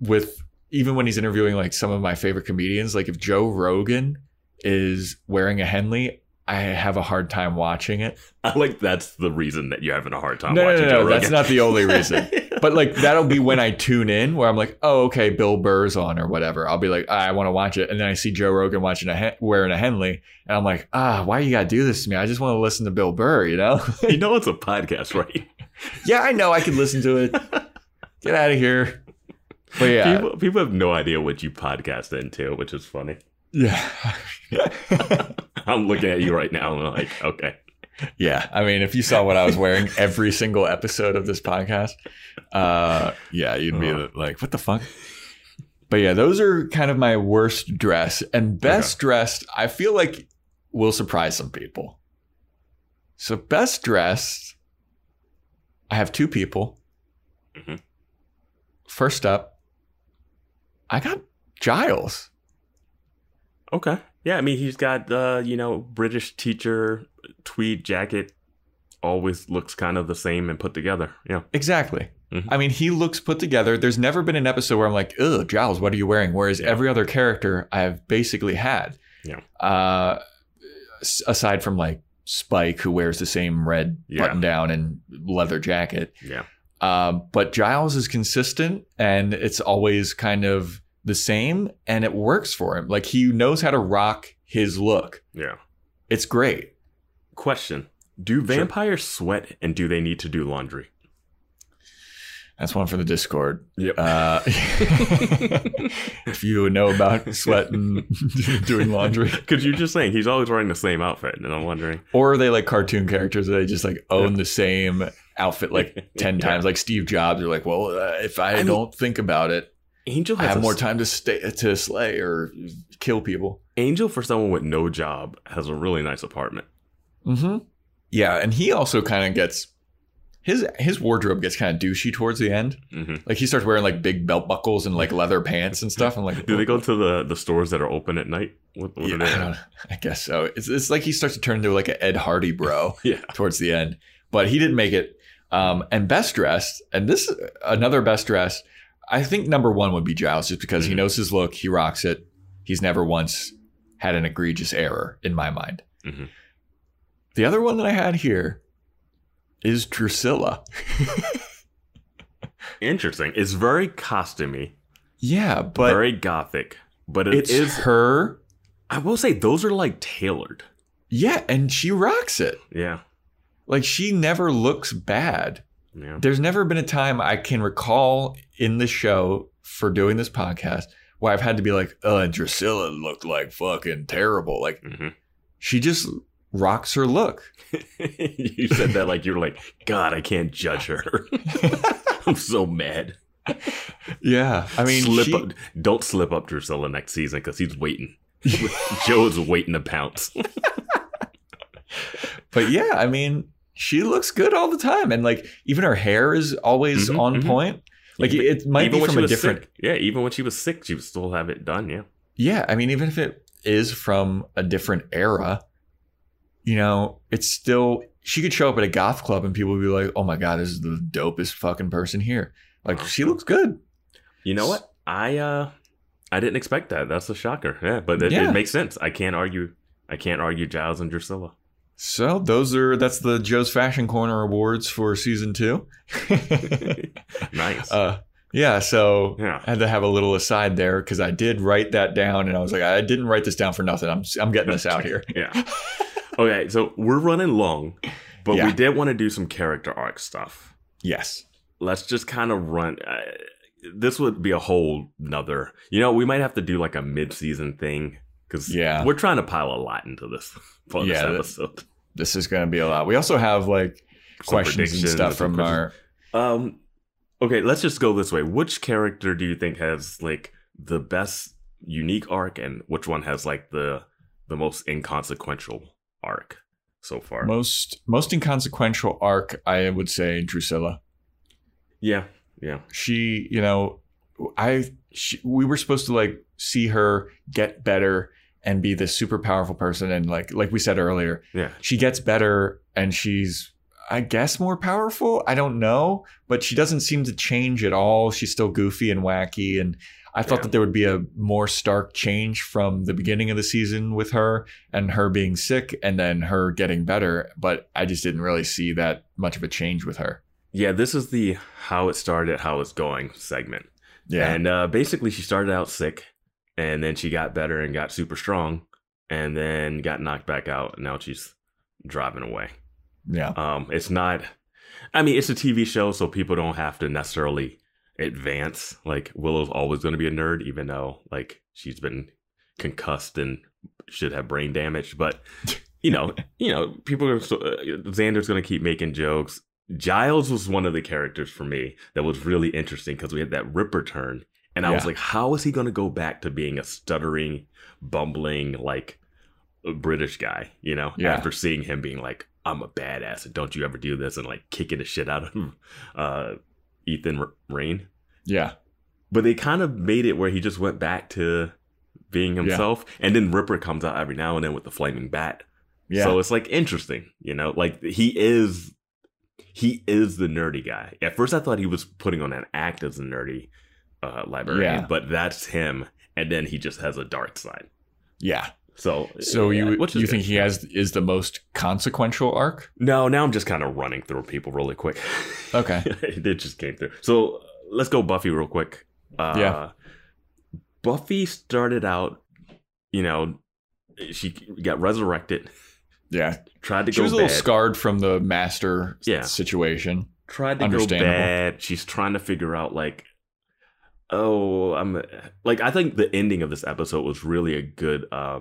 with even when he's interviewing like some of my favorite comedians, like if Joe Rogan is wearing a Henley, I have a hard time watching it. I like that's the reason that you're having a hard time No, no, watching no, Joe no, that's not the only reason. But like that'll be when I tune in, where I'm like, oh, okay, Bill Burr's on or whatever. I'll be like, ah, I want to watch it, and then I see Joe Rogan watching a Hen- wearing a Henley, and I'm like, ah, why you gotta do this to me? I just want to listen to Bill Burr, you know? you know it's a podcast, right? yeah, I know I could listen to it. Get out of here. But yeah, People, people have no idea what you podcast into, which is funny. yeah, I'm looking at you right now and I'm like, okay. Yeah. I mean, if you saw what I was wearing every single episode of this podcast, uh, yeah, you'd be Uh. like, what the fuck? But yeah, those are kind of my worst dress and best dressed. I feel like will surprise some people. So best dressed, I have two people. Mhm. First up, I got Giles. Okay. Yeah, I mean he's got uh, you know, British teacher tweed jacket always looks kind of the same and put together. Yeah. Exactly. Mhm. I mean, he looks put together. There's never been an episode where I'm like, ugh, Giles, what are you wearing? Whereas Yeah. every other character I've basically had. Yeah. Uh, aside from like Spike, who wears the same red Yeah. button down and leather jacket. Yeah. Um, but Giles is consistent and it's always kind of the same and it works for him. Like he knows how to rock his look. Yeah. It's great. Question. Do vampires sweat and do they need to do laundry? That's one for the Discord. Yep. Uh, if you know about sweating, doing laundry, Because you're just saying he's always wearing the same outfit, and I'm wondering. or are they like cartoon characters that they just like own the same outfit like ten Yeah. times, like Steve Jobs? Are like, well, uh, if I, mean- don't think about it, Angel I has have a- more time to stay to slay or kill people. Angel for someone with no job has a really nice apartment. Mm-hmm. Yeah, and he also kind of gets his his wardrobe gets kind of douchey towards the end. hmm Like he starts wearing like big belt buckles and like leather pants and stuff. I'm like, Do they go to the the stores that are open at night? What, what Yeah, are I, don't- I guess so. It's it's like he starts to turn into like an Ed Hardy bro Yeah. towards the end, but he didn't make it. Um, and best dressed, and this another best dressed. I think number one would be Giles, just because he Mhm. knows his look, he rocks it. He's never once had an egregious error in my mind. Mhm. The other one that I had here is Drusilla. Interesting. It's very costumey, Yeah, but very gothic, but it it's is. her. I will say those are like tailored. Yeah, and she rocks it. Yeah. Like she never looks bad. Yeah. There's never been a time I can recall in the show for doing this podcast where I've had to be like, uh, Drusilla looked like fucking terrible. Like hmm she just rocks her look. you said that like you were like, God, I can't judge her. I'm so mad. Yeah. I mean, slip she- up, don't slip up Drusilla next season because he's waiting. Joe's waiting to pounce. but yeah, I mean, she looks good all the time. And like even her hair is always Mhm, on mhm. point. Like Even- it might be from a different sick. Yeah, even when she was sick, she would still have it done. Yeah. Yeah, I mean, even if it is from a different era, you know, it's still she could show up at a goth club and people would be like, "Oh my god, this is the dopest fucking person here." Like she looks good. You know what? I uh I didn't expect that. That's a shocker. Yeah, but it, Yeah. it makes sense. I can't argue. I can't argue Giles and Drusilla. So those are that's the Joe's Fashion Corner awards for season two. Nice. uh, yeah, so Yeah. I had to have a little aside there because I did write that down, and I was like, I didn't write this down for nothing. I'm I'm getting this out here. yeah. Okay, so we're running long, but Yeah. we did want to do some character arc stuff. Yes. Let's just kind of run. Uh, this would be a whole nother. You know, we might have to do like a mid-season thing because Yeah. we're trying to pile a lot into this for Yeah, this episode. This is going to be a lot. We also have like Some questions and stuff and from questions. our Um, okay, let's just go this way. Which character do you think has like the best unique arc, and which one has like the the most inconsequential arc so far? most most inconsequential arc i would say drusilla yeah, yeah, she you know i she, we were supposed to like see her get better and be this super powerful person and like like we said earlier yeah. she gets better and she's i guess more powerful i don't know but she doesn't seem to change at all she's still goofy and wacky and i thought Yeah. that there would be a more stark change from the beginning of the season with her and her being sick and then her getting better but i just didn't really see that much of a change with her Yeah, this is the how it started, how it's going segment. yeah And uh, basically, she started out sick, and then she got better and got super strong, and then got knocked back out. And now she's driving away. yeah Um, it's not. I mean, it's a TV show, so people don't have to necessarily advance. Like Willow's always going to be a nerd, even though like she's been concussed and should have brain damage. But you know, you know, people are. So, uh, Xander's going to keep making jokes. Giles was one of the characters for me that was really interesting because we had that Ripper turn, and I was like, how is he going to go back to being a stuttering, bumbling like British guy? You know, Yeah. after seeing him being like, I'm a badass, and don't you ever do this, and like kicking the shit out of uh, Ethan Rayne. Yeah But they kind of made it where he just went back to being himself, and then Ripper comes out every now and then with the flaming bat. yeah So it's like interesting, you know, like he is he is the nerdy guy. At first I thought he was putting on an act as a nerdy uh librarian, Yeah. but that's him. And then he just has a dark side. yeah So so yeah, you you good. think he has is the most consequential arc No, now I'm just kind of running through people really quick. okay it just came through. So let's go Buffy real quick. Uh, Yeah. Buffy started out, you know, she got resurrected, yeah tried to she go She was a little bad, scarred from the master Yeah. situation tried to go bad. She's trying to figure out like, oh, I'm like I think the ending of this episode was really a good uh,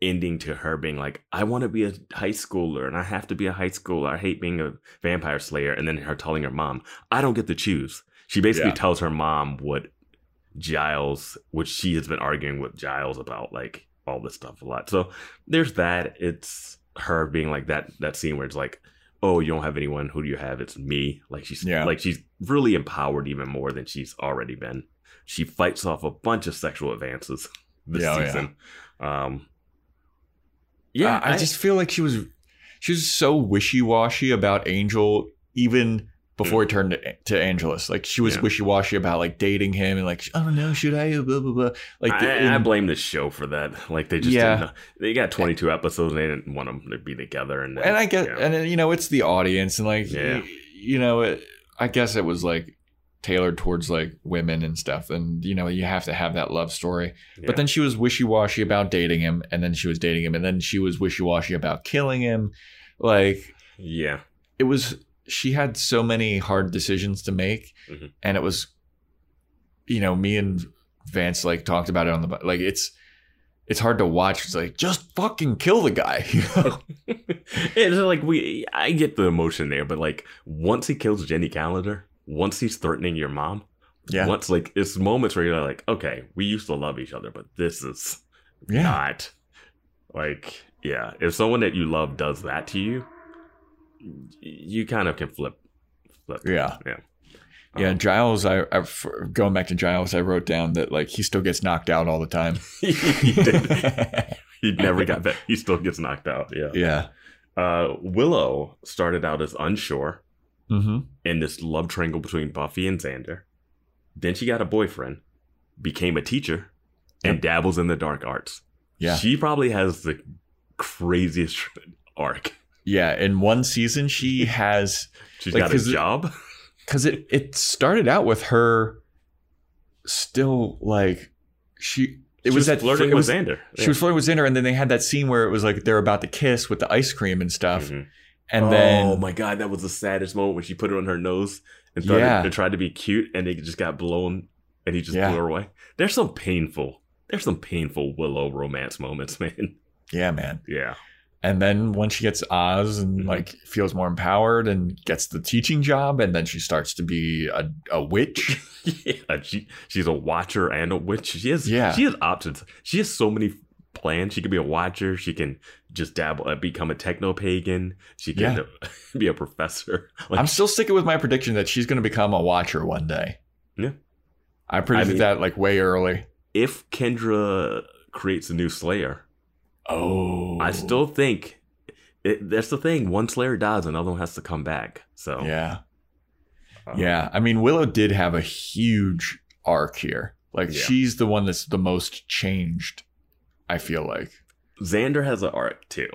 ending to her being like, I want to be a high schooler and I have to be a high schooler. I hate being a vampire slayer, and then her telling her mom, I don't get to choose. She basically Yeah. tells her mom what Giles, which she has been arguing with Giles about, like all this stuff a lot. So there's that. It's her being like that that scene where it's like, oh, you don't have anyone. Who do you have? It's me. Like she's Yeah. like she's really empowered even more than she's already been. She fights off a bunch of sexual advances this Yeah, oh, yeah. season. Um, Yeah, yeah, I, just feel like she was she was so wishy washy about Angel even before mm. he turned to, to Angelus. Like she was Yeah. wishy washy about like dating him and like I don't know, should I? Blah blah blah. Like I, in- I blame the show for that. Like they just Yeah. they got 22 episodes and they didn't want them to be together. And, then- and I get yeah. and you know it's the audience and like Yeah. y- you know it, I guess it was like tailored towards like women and stuff and you know you have to have that love story. Yeah. But then she was wishy washy about dating him and then she was dating him and then she was wishy washy about killing him. Like yeah, it was she had so many hard decisions to make Mhm. and it was you know me and vance like talked about it on the like it's it's hard to watch it's like just fucking kill the guy you know? it's like we. I get the emotion there, but like once he kills Jenny Calendar, once he's threatening your mom, yeah once like it's moments where you're like, okay, we used to love each other, but this is yeah not like yeah. If someone that you love does that to you, you kind of can flip. Flip. yeah Yeah. yeah Um, giles I, I going back to giles i wrote down that like he still gets knocked out all the time he did. He never got back. He still gets knocked out. Yeah. yeah Uh, Willow started out as unsure mm-hmm in this love triangle between Buffy and Xander. Then she got a boyfriend, became a teacher, and dabbles in the dark arts. yeah She probably has the craziest arc. Yeah in one season she has She's Like, got a job. because it it started out with her still like she it She was, that flirting it with was, Xander. she was flirting with Xander and then they had that scene where it was like they're about to kiss with the ice cream and stuff Mhm. and oh then my god, that was the saddest moment when she put it on her nose and started Yeah. and tried to be cute, and it just got blown, and he just Yeah. blew her away. There's some painful. There's some painful Willow romance moments, man. yeah man Yeah. And then when she gets Oz and Mhm. like feels more empowered and gets the teaching job and then she starts to be a, a witch yeah, she she's a watcher and a witch. She has Yeah. she has options. She has so many plans. She can be a watcher. She can just dabble, uh, become a techno pagan. She can uh, be a professor. Like, I'm still sticking with my prediction that she's going to become a watcher one day Yeah. I predicted mean- that like way early if Kendra creates a new Slayer, oh I still think it, that's the thing. One Slayer dies, another one has to come back. So yeah um, Yeah, I mean Willow did have a huge arc here. Like Yeah. she's the one that's the most changed. I feel like. Xander has an arc too.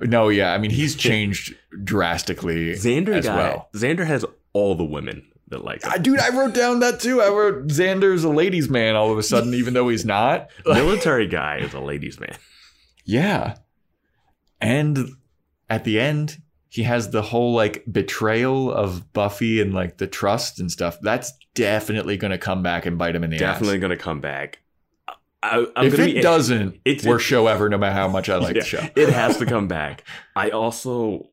No, yeah, I mean he's changed drastically Xander as got well. Xander has all the women that like him. Dude, I wrote down that too. I wrote Xander's a ladies' man all of a sudden, even though he's not. Military guy is a ladies' man. Yeah, and at the end, he has the whole like betrayal of Buffy and like the trust and stuff. That's definitely going to come back and bite him in the Definitely ass. Definitely gonna come back. I, I'm if it be, doesn't, it's- worst show ever, no matter how much I like Yeah, the show. it has to come back. I also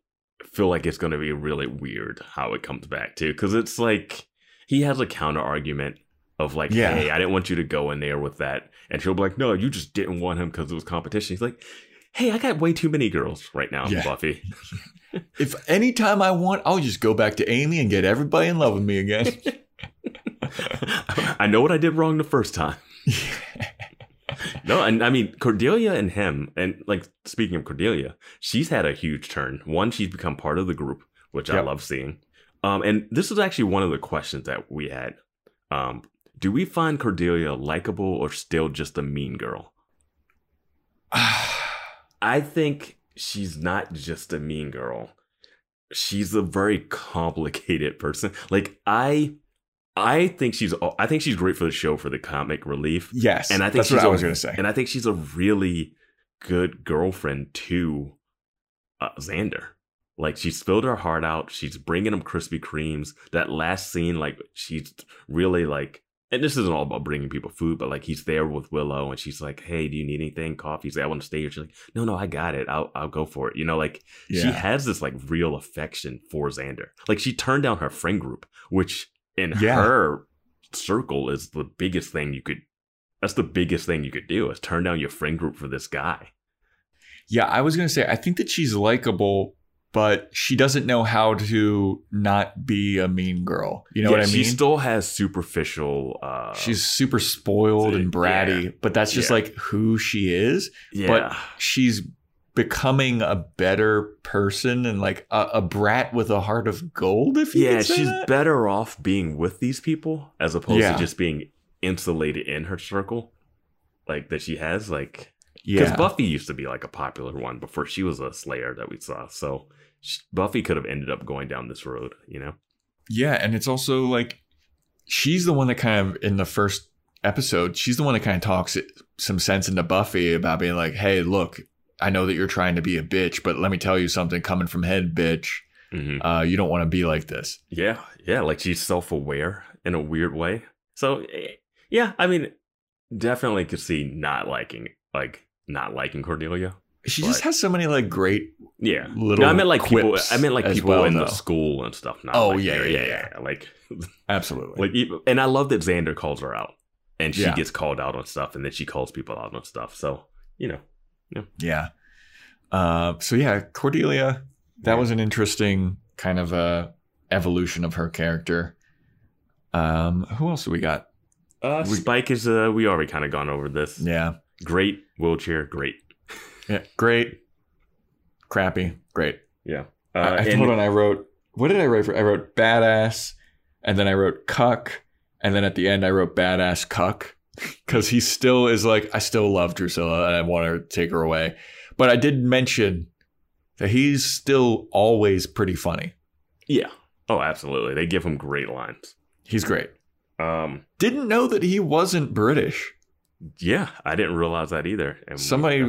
feel like it's going to be really weird how it comes back too, because it's like he has a counter argument of like, Yeah. "Hey, I didn't want you to go in there with that," and she'll be like, "No, you just didn't want him because it was competition." He's like, "Hey, I got way too many girls right now, Yeah. Buffy." If anytime I want, I'll just go back to Amy and get everybody in love with me again. I know what I did wrong the first time. No, and I mean Cordelia and him, and like speaking of Cordelia, she's had a huge turn. One, she's become part of the group, which I love seeing. Um, and this is actually one of the questions that we had. Um, do we find Cordelia likable or still just a mean girl? I think she's not just a mean girl. She's a very complicated person. Like I, I think she's. I think she's great for the show for the comic relief. yes, And I think that's what she's was going to say. And I think she's a really good girlfriend to uh, Xander. Like she spilled her heart out. She's bringing him Krispy Kremes. That last scene, like she's really like, and this isn't all about bringing people food, but like he's there with Willow, and she's like, "Hey, do you need anything? Coffee?" He's like, "I want to stay here." She's like, "No, no, I got it. I'll I'll go for it." You know, like Yeah. she has this like real affection for Xander. Like she turned down her friend group, which in Yeah. her circle is the biggest thing you could. That's the biggest thing you could do is turn down your friend group for this guy. Yeah, I was gonna say I think that she's likable, but she doesn't know how to not be a mean girl. You know Yeah, what I mean? She still has superficial. uh she's super spoiled and bratty, but that's just Yeah. like who she is. yeah. but she's becoming a better person and like a, a brat with a heart of gold. If you yeah, she's that. better off being with these people as opposed Yeah. to just being insulated in her circle, like that she has. Like because yeah. Buffy used to be like a popular one before she was a Slayer that we saw. So Buffy could have ended up going down this road, you know? Yeah, and it's also like she's the one that kind of in the first episode, she's the one that kind of talks some sense into Buffy about being like, "Hey, look, I know that you're trying to be a bitch, but let me tell you something. Coming from head, bitch, hmm uh, you don't want to be like this." Yeah, yeah, like she's self aware in a weird way. So eh, yeah, I mean, definitely could see not liking like not liking Cordelia. She just has so many like great. Yeah, Little no, I meant like people. I meant like people well, in though. the school and stuff. Not Oh, like yeah, her. yeah, yeah. Like, Absolutely. like, and I love that Xander calls her out, and she Yeah. gets called out on stuff, and then she calls people out on stuff. So you know, Yeah. Uh, so yeah, Cordelia, that was an interesting kind of a evolution of her character. Um, who else do we got? uh, We- Spike is. Uh, we already kind of gone over this. Yeah, Great wheelchair, great. Yeah, great, crappy, great. Yeah. Uh, I, I, hold on, I wrote. What did I write for? I wrote badass, and then I wrote cuck, and then at the end I wrote badass cuck because he still is like I still love Drusilla and I want to take her away, but I did mention that he's still always pretty funny. Yeah. Oh, absolutely. They give him great lines. He's great. Um, Didn't know that he wasn't British. Yeah, I didn't realize that either. And Somebody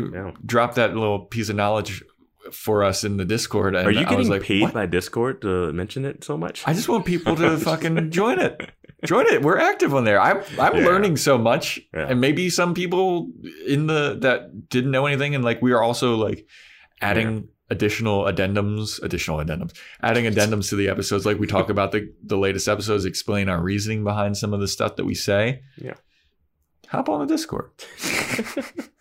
dropped that little piece of knowledge for us in the Discord. And Are you I getting like, paid "What?" by Discord to mention it so much? I just want people to fucking join it. Join it. We're active on there. I'm I'm Yeah. learning so much, Yeah. and maybe some people in the that didn't know anything, and like we are also like adding additional addendums, additional addendums, adding addendums to the episodes. Like we talk about the the latest episodes, explain our reasoning behind some of the stuff that we say. Yeah. Hop on the Discord.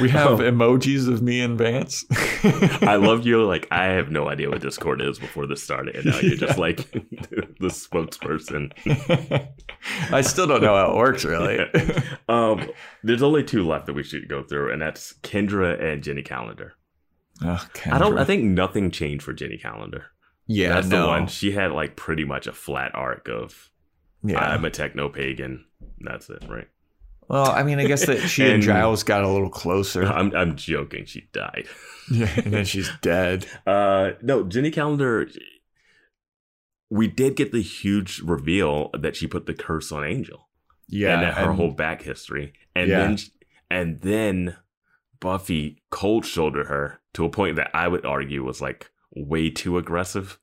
We have Oh. emojis of me and Vance. I love you. Like I have no idea what Discord is before this started, and now you're just like the spokesperson. I still don't know how it works, really. Um, there's only two left that we should go through, and that's Kendra and Jenny Calendar. Oh, I don't. I think nothing changed for Jenny Calendar. Yeah, that's no. the one. She had like pretty much a flat arc of Yeah. I'm a techno pagan. That's it, right? well, I mean, I guess that she and, And- Giles got a little closer. I'm I'm joking. She died. yeah, and then she's dead. Uh, no, Jenny Calendar. We did get the huge reveal that she put the curse on Angel, Yeah, and that her and- whole back history, and Yeah. then and then Buffy cold shouldered her to a point that I would argue was like way too aggressive,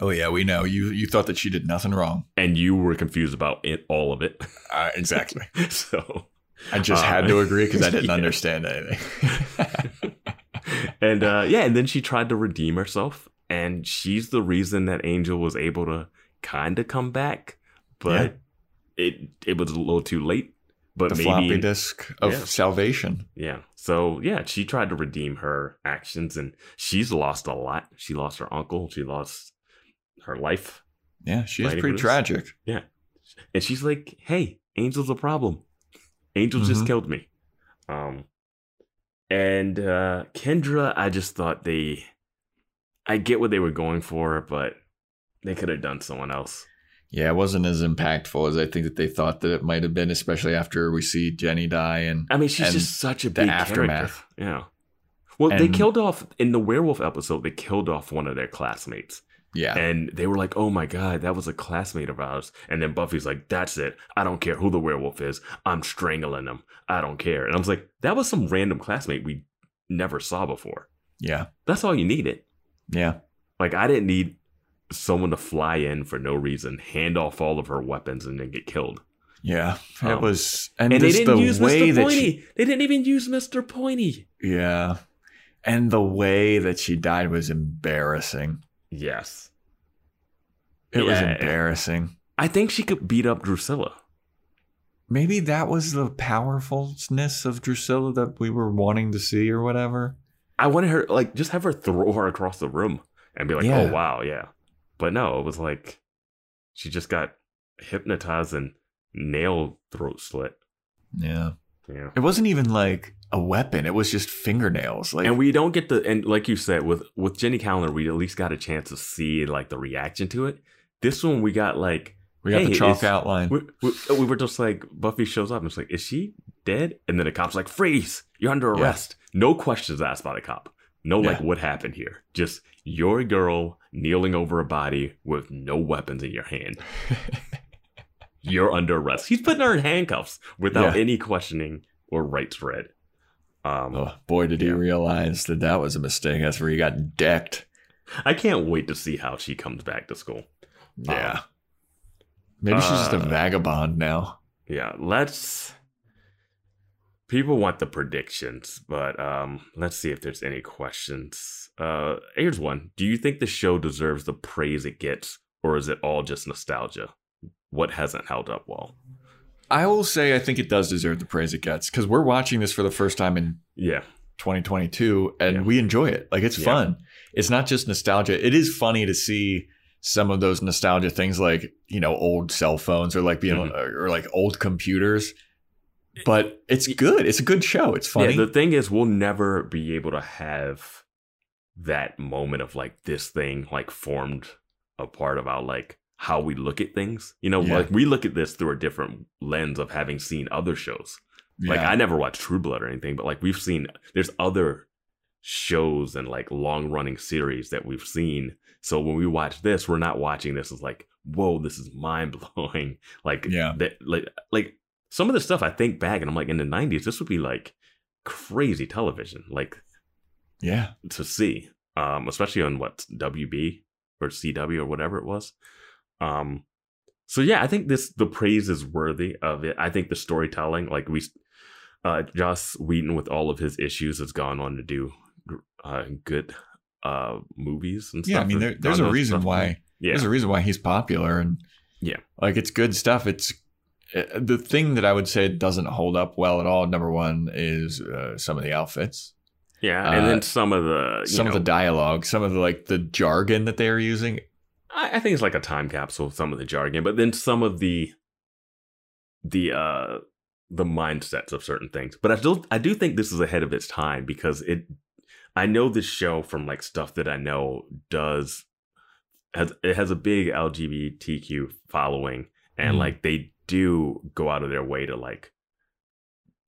Oh yeah, we know you. You thought that she did nothing wrong. and you were confused about it, all of it. Uh, exactly. so, I just Uh, had to agree because I didn't yeah. understand anything. and uh, yeah, and then she tried to redeem herself, and she's the reason that Angel was able to kind of come back, but it it was a little too late. But the maybe floppy disk of Yeah. salvation. yeah. So yeah, she tried to redeem her actions, and she's lost a lot. She lost her uncle. She lost her life, Yeah, she is pretty tragic. Yeah. and she's like, "Hey, Angel's a problem. Angel just Mhm. killed me." Um, and uh, Kendra, I just thought they, I get what they were going for, but they could have done someone else. Yeah, it wasn't as impactful as I think that they thought that it might have been, especially after we see Jenny die and I mean, she's And just such a the big aftermath. character. Yeah. Well, they killed off in the werewolf episode. They killed off one of their classmates, yeah. and they were like, "Oh my god, that was a classmate of ours." And then Buffy's like, "That's it. I don't care who the werewolf is. I'm strangling them. I don't care." And I was like, "That was some random classmate we never saw before." Yeah. That's all you needed. Yeah. Like I didn't need someone to fly in for no reason, hand off all of her weapons, and then get killed. Yeah. It Um, was and, And they didn't the use Mr. Pointy. she They didn't even use Mr. Pointy. Yeah. And the way that she died was embarrassing. Yes. It was embarrassing. I think she could beat up Drusilla. Maybe that was the powerfulness of Drusilla that we were wanting to see or whatever. I wanted her like just have her throw her across the room and be like, oh, Yeah. "Oh wow, yeah." But no, it was like she just got hypnotized and nail throat slit. Yeah. Yeah. It wasn't even like a weapon. It was just fingernails. Like and we don't get the and like you said with with Jenny Calendar, we at least got a chance to see like the reaction to it. This one we got like we got hey, the chalk outline. we, we, we were just like Buffy shows up and it's like, is she dead? And then the cop's like, freeze, you're under Yeah. arrest. No questions asked by the cop. No like what happened here. Just you're girl kneeling over a body with no weapons in your hand. You're under arrest. He's putting her in handcuffs without Yeah. any questioning or rights read. Um, oh, boy, did he realize that that was a mistake. That's where he got decked. I can't wait to see how she comes back to school. Yeah. Maybe she's just a uh, vagabond now. Yeah, let's. People want the predictions, but um, let's see if there's any questions. Uh, here's one: Do you think the show deserves the praise it gets, or is it all just nostalgia? What hasn't held up well? I will say I think it does deserve the praise it gets because we're watching this for the first time in Yeah, 2022 and Yeah. we enjoy it. Like it's Yeah. fun. It's not just nostalgia. It is funny to see some of those nostalgia things like, you know, old cell phones or like being Mhm. or, like old computers. But it's good. It's a good show. It's funny. Yeah, the thing is, we'll never be able to have that moment of like this thing like formed a part of our like how we look at things. You know, Yeah. like we look at this through a different lens of having seen other shows. Like Yeah. I never watched True Blood or anything, but like we've seen there's other shows and like long running series that we've seen. So when we watch this, we're not watching this as like, whoa, this is mind blowing. Like Yeah. that like like some of the stuff I think back and I'm like in the nineties, this would be like crazy television, like yeah. to see. Um, especially on what WB or CW or whatever it was. Um, so yeah, I think this the praise is worthy of it. I think the storytelling, like we, uh, Joss Whedon with all of his issues has gone on to do uh, good uh movies and stuff. Yeah. I mean, there, there's a reason why Yeah, there's a reason why he's popular and Yeah. like it's good stuff. It's uh, the thing that I would say doesn't hold up well at all. Number one is uh, some of the outfits, yeah, and uh, then some of the you some of the dialogue, some of the like the jargon that they are using. I, I think it's like a time capsule. Some of the jargon, but then some of the the uh the mindsets of certain things. But I still I do think this is ahead of its time because it. I know this show from like stuff that I know does has it has a big LGBTQ following and Mhm. like they do go out of their way to like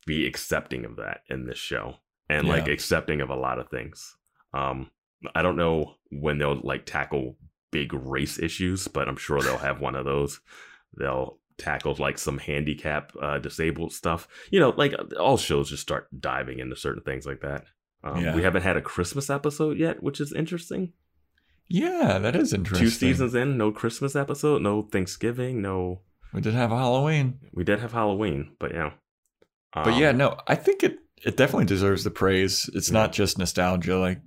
be accepting of that in this show and like accepting of a lot of things. Um I don't know when they'll like tackle big race issues, but I'm sure they'll have one of those. They'll tackle like some handicap uh disabled stuff. You know, like all shows just start diving into certain things like that. Um, Yeah. We haven't had a Christmas episode yet, which is interesting. Yeah, that is interesting. Two seasons in, no Christmas episode, no Thanksgiving, no. We did have Halloween, We did have Halloween, but yeah. but Um, yeah, no, I think it it definitely deserves the praise. It's Yeah. not just nostalgia, like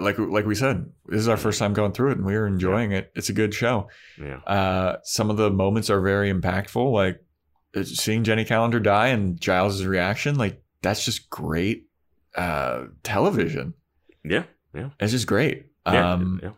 like like we said, this is our first time going through it, and we are enjoying it. It's a good show. yeah, Uh, some of the moments are very impactful, like uh, seeing Jenny Calendar die and Giles' reaction. Like that's just great uh, television. yeah, yeah. It's just great. yeah, Um, yeah.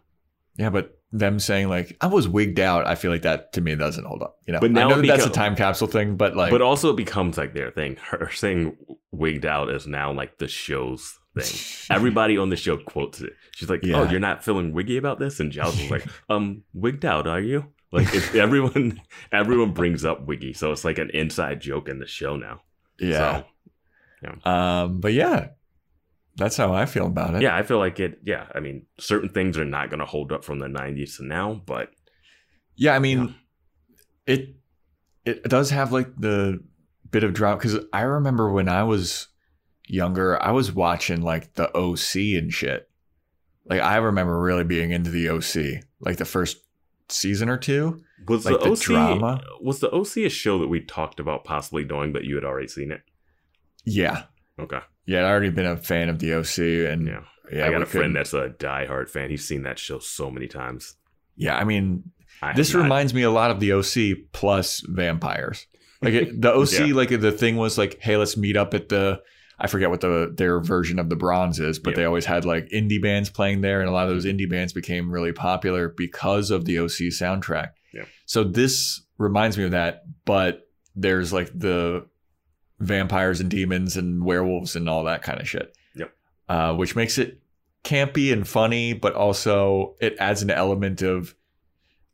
Yeah, but them saying like I was wigged out, I feel like that to me doesn't hold up. You know, But now I know it that that's a time capsule thing, but like, but also it becomes like their thing. Her saying "wigged out" is now like the show's thing. Everybody on the show quotes it. She's like, "Oh, you're not feeling wiggy about this?" And Giles is like, "Um, wigged out, are you?" Like everyone, everyone brings up wiggy, so it's like an inside joke in the show now. yeah. So, Um, but yeah, that's how I feel about it. yeah, I feel like it. Yeah, I mean, certain things are not going to hold up from the '90s to now, but yeah. I mean, it it does have like the bit of drought because I remember when I was younger, I was watching like the OC and shit. Like I remember really being into the OC, like the first season or two. Was Like the, the OC drama? was the OC a show that we talked about possibly doing, but you had already seen it? Yeah, Okay. yeah. I'd already been a fan of the OC, and Yeah. yeah, I got a friend couldn't- that's a diehard fan. He's seen that show so many times. Yeah, I mean, I this not. reminds me a lot of the OC plus vampires. Like it, the OC, Yeah. like the thing was like, hey, let's meet up at the. I forget what the their version of the Bronze is, but Yep. they always had like indie bands playing there, and a lot of those indie bands became really popular because of the OC soundtrack. Yeah. So this reminds me of that, but there's like the vampires and demons and werewolves and all that kind of shit. Yep. Uh, which makes it campy and funny, but also it adds an element of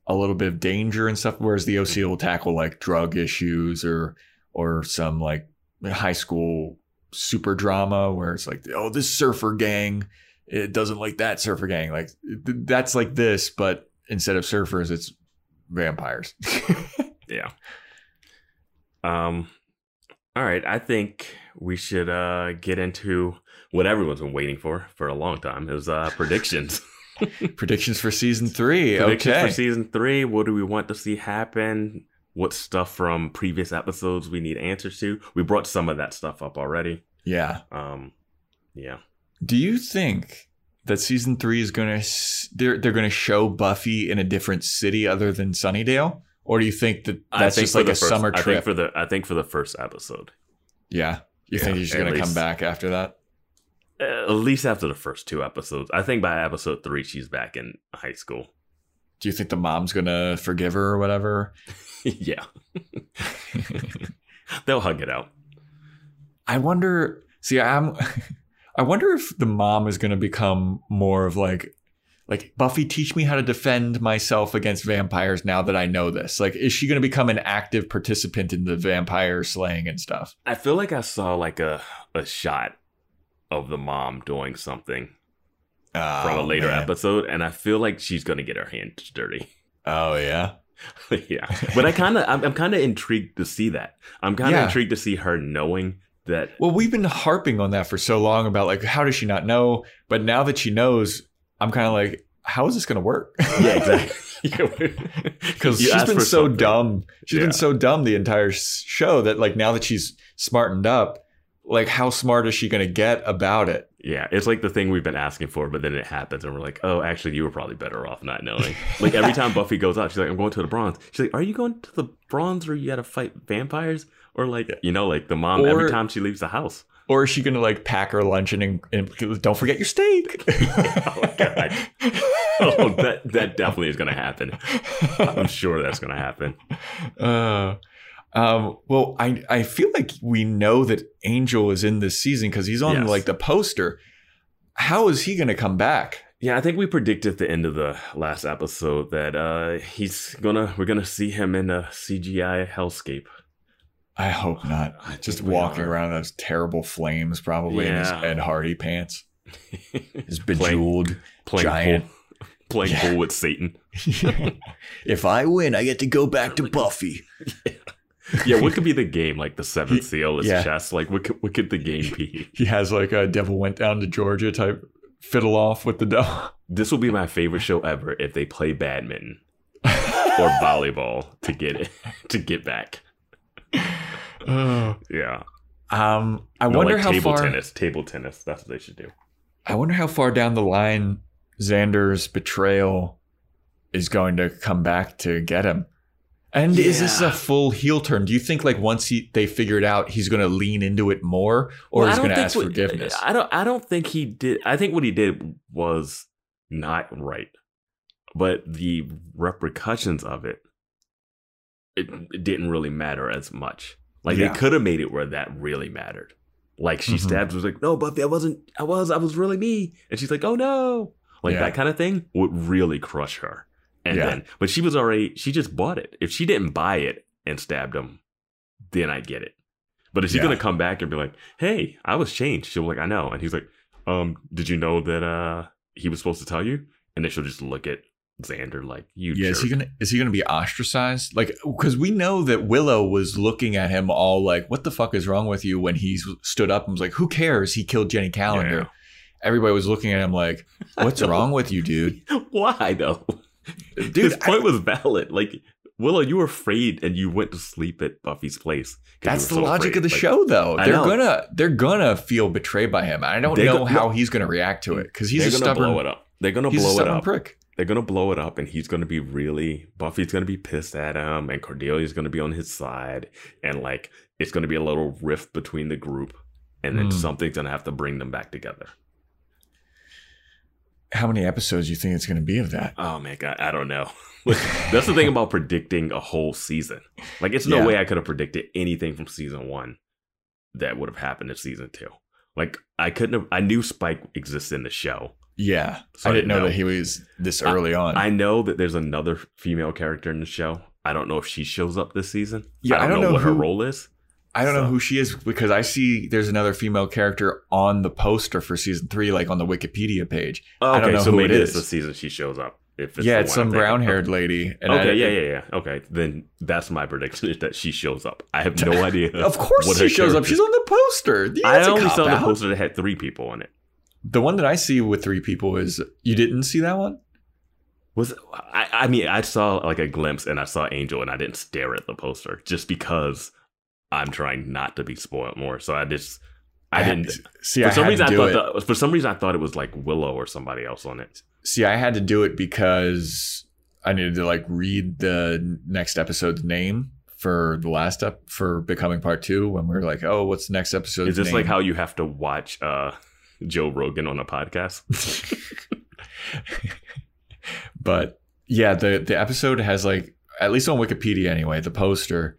a little bit of danger and stuff. Whereas the OC will tackle like drug issues or or some like high school super drama where it's like, oh, this surfer gang, it doesn't like that surfer gang. Like th- that's like this, but instead of surfers, it's vampires. Yeah. Um. All right. I think we should uh get into what everyone's been waiting for for a long time. It was uh predictions. Predictions for season three. predictions okay. for season three. What do we want to see happen? What stuff from previous episodes we need answers to? We brought some of that stuff up already. yeah. Um. Yeah. Do you think that season three is going to they're they're going to show Buffy in a different city other than Sunnydale, or do you think that that's think just like a first- summer I think trip? for the I think for the first episode. yeah, you Yeah, think he's going to come back after that? At least after the first two episodes. I think by episode three, she's back in high school. Do you think the mom's going to forgive her or whatever? yeah. They'll hug it out. I wonder. See, I'm. I wonder if the mom is going to become more of like, like Buffy, teach me how to defend myself against vampires. Now that I know this, like, is she going to become an active participant in the vampire slaying and stuff? I feel like I saw like a, a shot of the mom doing something from a Oh, later man. episode, and I feel like she's gonna get her hands dirty. Oh yeah. yeah, but I kind of I'm, I'm kind of intrigued to see that. I'm kind of Yeah. intrigued to see her knowing that. Well, we've been harping on that for so long about like how does she not know? But now that she knows, I'm kind of like, how is this going to work? Yeah, exactly. Because she's been so something. dumb. She's Yeah. been so dumb the entire show that like now that she's smartened up, like how smart is she going to get about it? Yeah, it's like the thing we've been asking for, but then it happens, and we're like, oh, actually, you were probably better off not knowing. like every time Buffy goes out, she's like, I'm going to the Bronze. She's like, Are you going to the Bronze where you got to fight vampires? Or like, you know, like the mom every time she leaves the house. Or is she going to like pack her lunch and, and don't forget your steak? oh god. Oh, that that definitely is going to happen. I'm sure that's going to happen. Uh, um, well, I I feel like we know that Angel is in this season because he's on Yes. like the poster. How is he going to come back? Yeah, I think we predicted at the end of the last episode that uh he's gonna we're gonna see him in a CGI hellscape. I hope not. I Just walking around in those terrible flames, probably in his Ed Hardy pants, his bejeweled. playing giant. pool, playing Yeah. pool with Satan. if I win, I get to go back to Buffy. Yeah, what could be the game? Like the seventh He- seal, his yeah. chest. Like what could what could the game be? He has like a devil went down to Georgia type fiddle off with the devil. This will be my favorite show ever if they play badminton or volleyball to get it to get back. Oh. Yeah, Um, I No, wonder like how table far. tennis. Table tennis. That's what they should do. I wonder how far down the line Xander's betrayal is going to come back to get him. And is this a full heel turn? Do you think like once he they figure it out, he's going to lean into it more, or Well, he's going to ask what- forgiveness? I don't. I don't think he did. I think what he did was not right, but the repercussions of it, it, it didn't really matter as much. Like Yeah. they could have made it where that really mattered. Like she Mhm. stabs, was like, "No, Buffy, I wasn't. I was. I was really me." And she's like, "Oh no!" Like Yeah. that kind of thing would really crush her. And Yeah. then, but she was already. She just bought it. If she didn't buy it and stabbed him, then I get it. But is she's Yeah. gonna come back and be like, "Hey, I was changed," she'll be like, "I know," and he's like, "Um, did you know that uh he was supposed to tell you?" And then she'll just look at Xander, like you. Yeah, is he gonna is he gonna be ostracized? Like, because we know that Willow was looking at him all like, "What the fuck is wrong with you?" When he stood up and was like, "Who cares? He killed Jenny Calendar." Yeah. Everybody was looking at him like, "What's wrong with you, dude?" Why though? Dude, His I- point was valid. Like Willow, you were afraid and you went to sleep at Buffy's place. That's the so logic afraid. of the Like, show, though. They're gonna they're gonna feel betrayed by him. I don't They know go- how he's gonna react to it because he's a gonna stubborn blow it up. They're gonna blow it up. prick. They're gonna blow it up, and he's gonna be really Buffy's gonna be pissed at him, and Cordelia's gonna be on his side, and like it's gonna be a little rift between the group, and then Hmm. something's gonna have to bring them back together. How many episodes do you think it's gonna be of that? Oh man, God, I don't know. That's the thing about predicting a whole season. Like, it's no Yeah. way I could have predicted anything from season one that would have happened in season two. Like, I couldn't have. I knew Spike exists in the show. Yeah, So I I didn't didn't know, know. that he was this early on. I know that there's another female character in the show. I don't know if she shows up this season. Yeah, I don't, know, what her role is. I don't know who she is because I see there's another female character on the poster for season three, like on the Wikipedia page. Oh, I okay, don't know so who maybe it it's is. the season she shows up. If it's yeah, it's some brown haired lady. And I- Okay, yeah, yeah, yeah. Okay, then that's my prediction is that she shows up. I have no idea. Of course what she shows up. She's on the poster. Yeah, I only saw the poster that had three people on it. The one that I see with three people is you didn't see that one? Was I? I mean, I saw like a glimpse, and I saw Angel, and I didn't stare at the poster just because I'm trying not to be spoiled more. So I just I, had- didn't. see. For I some reason, I thought it. for some reason I thought it was like Willow or somebody else on it. See, I had to do it because I needed to like read the next episode's name for the last up for becoming part two. When we are like, oh, what's the next episode? Is this like how you have to watch uh, Joe Rogan on a podcast? but yeah, the the episode has like at least on Wikipedia anyway, the poster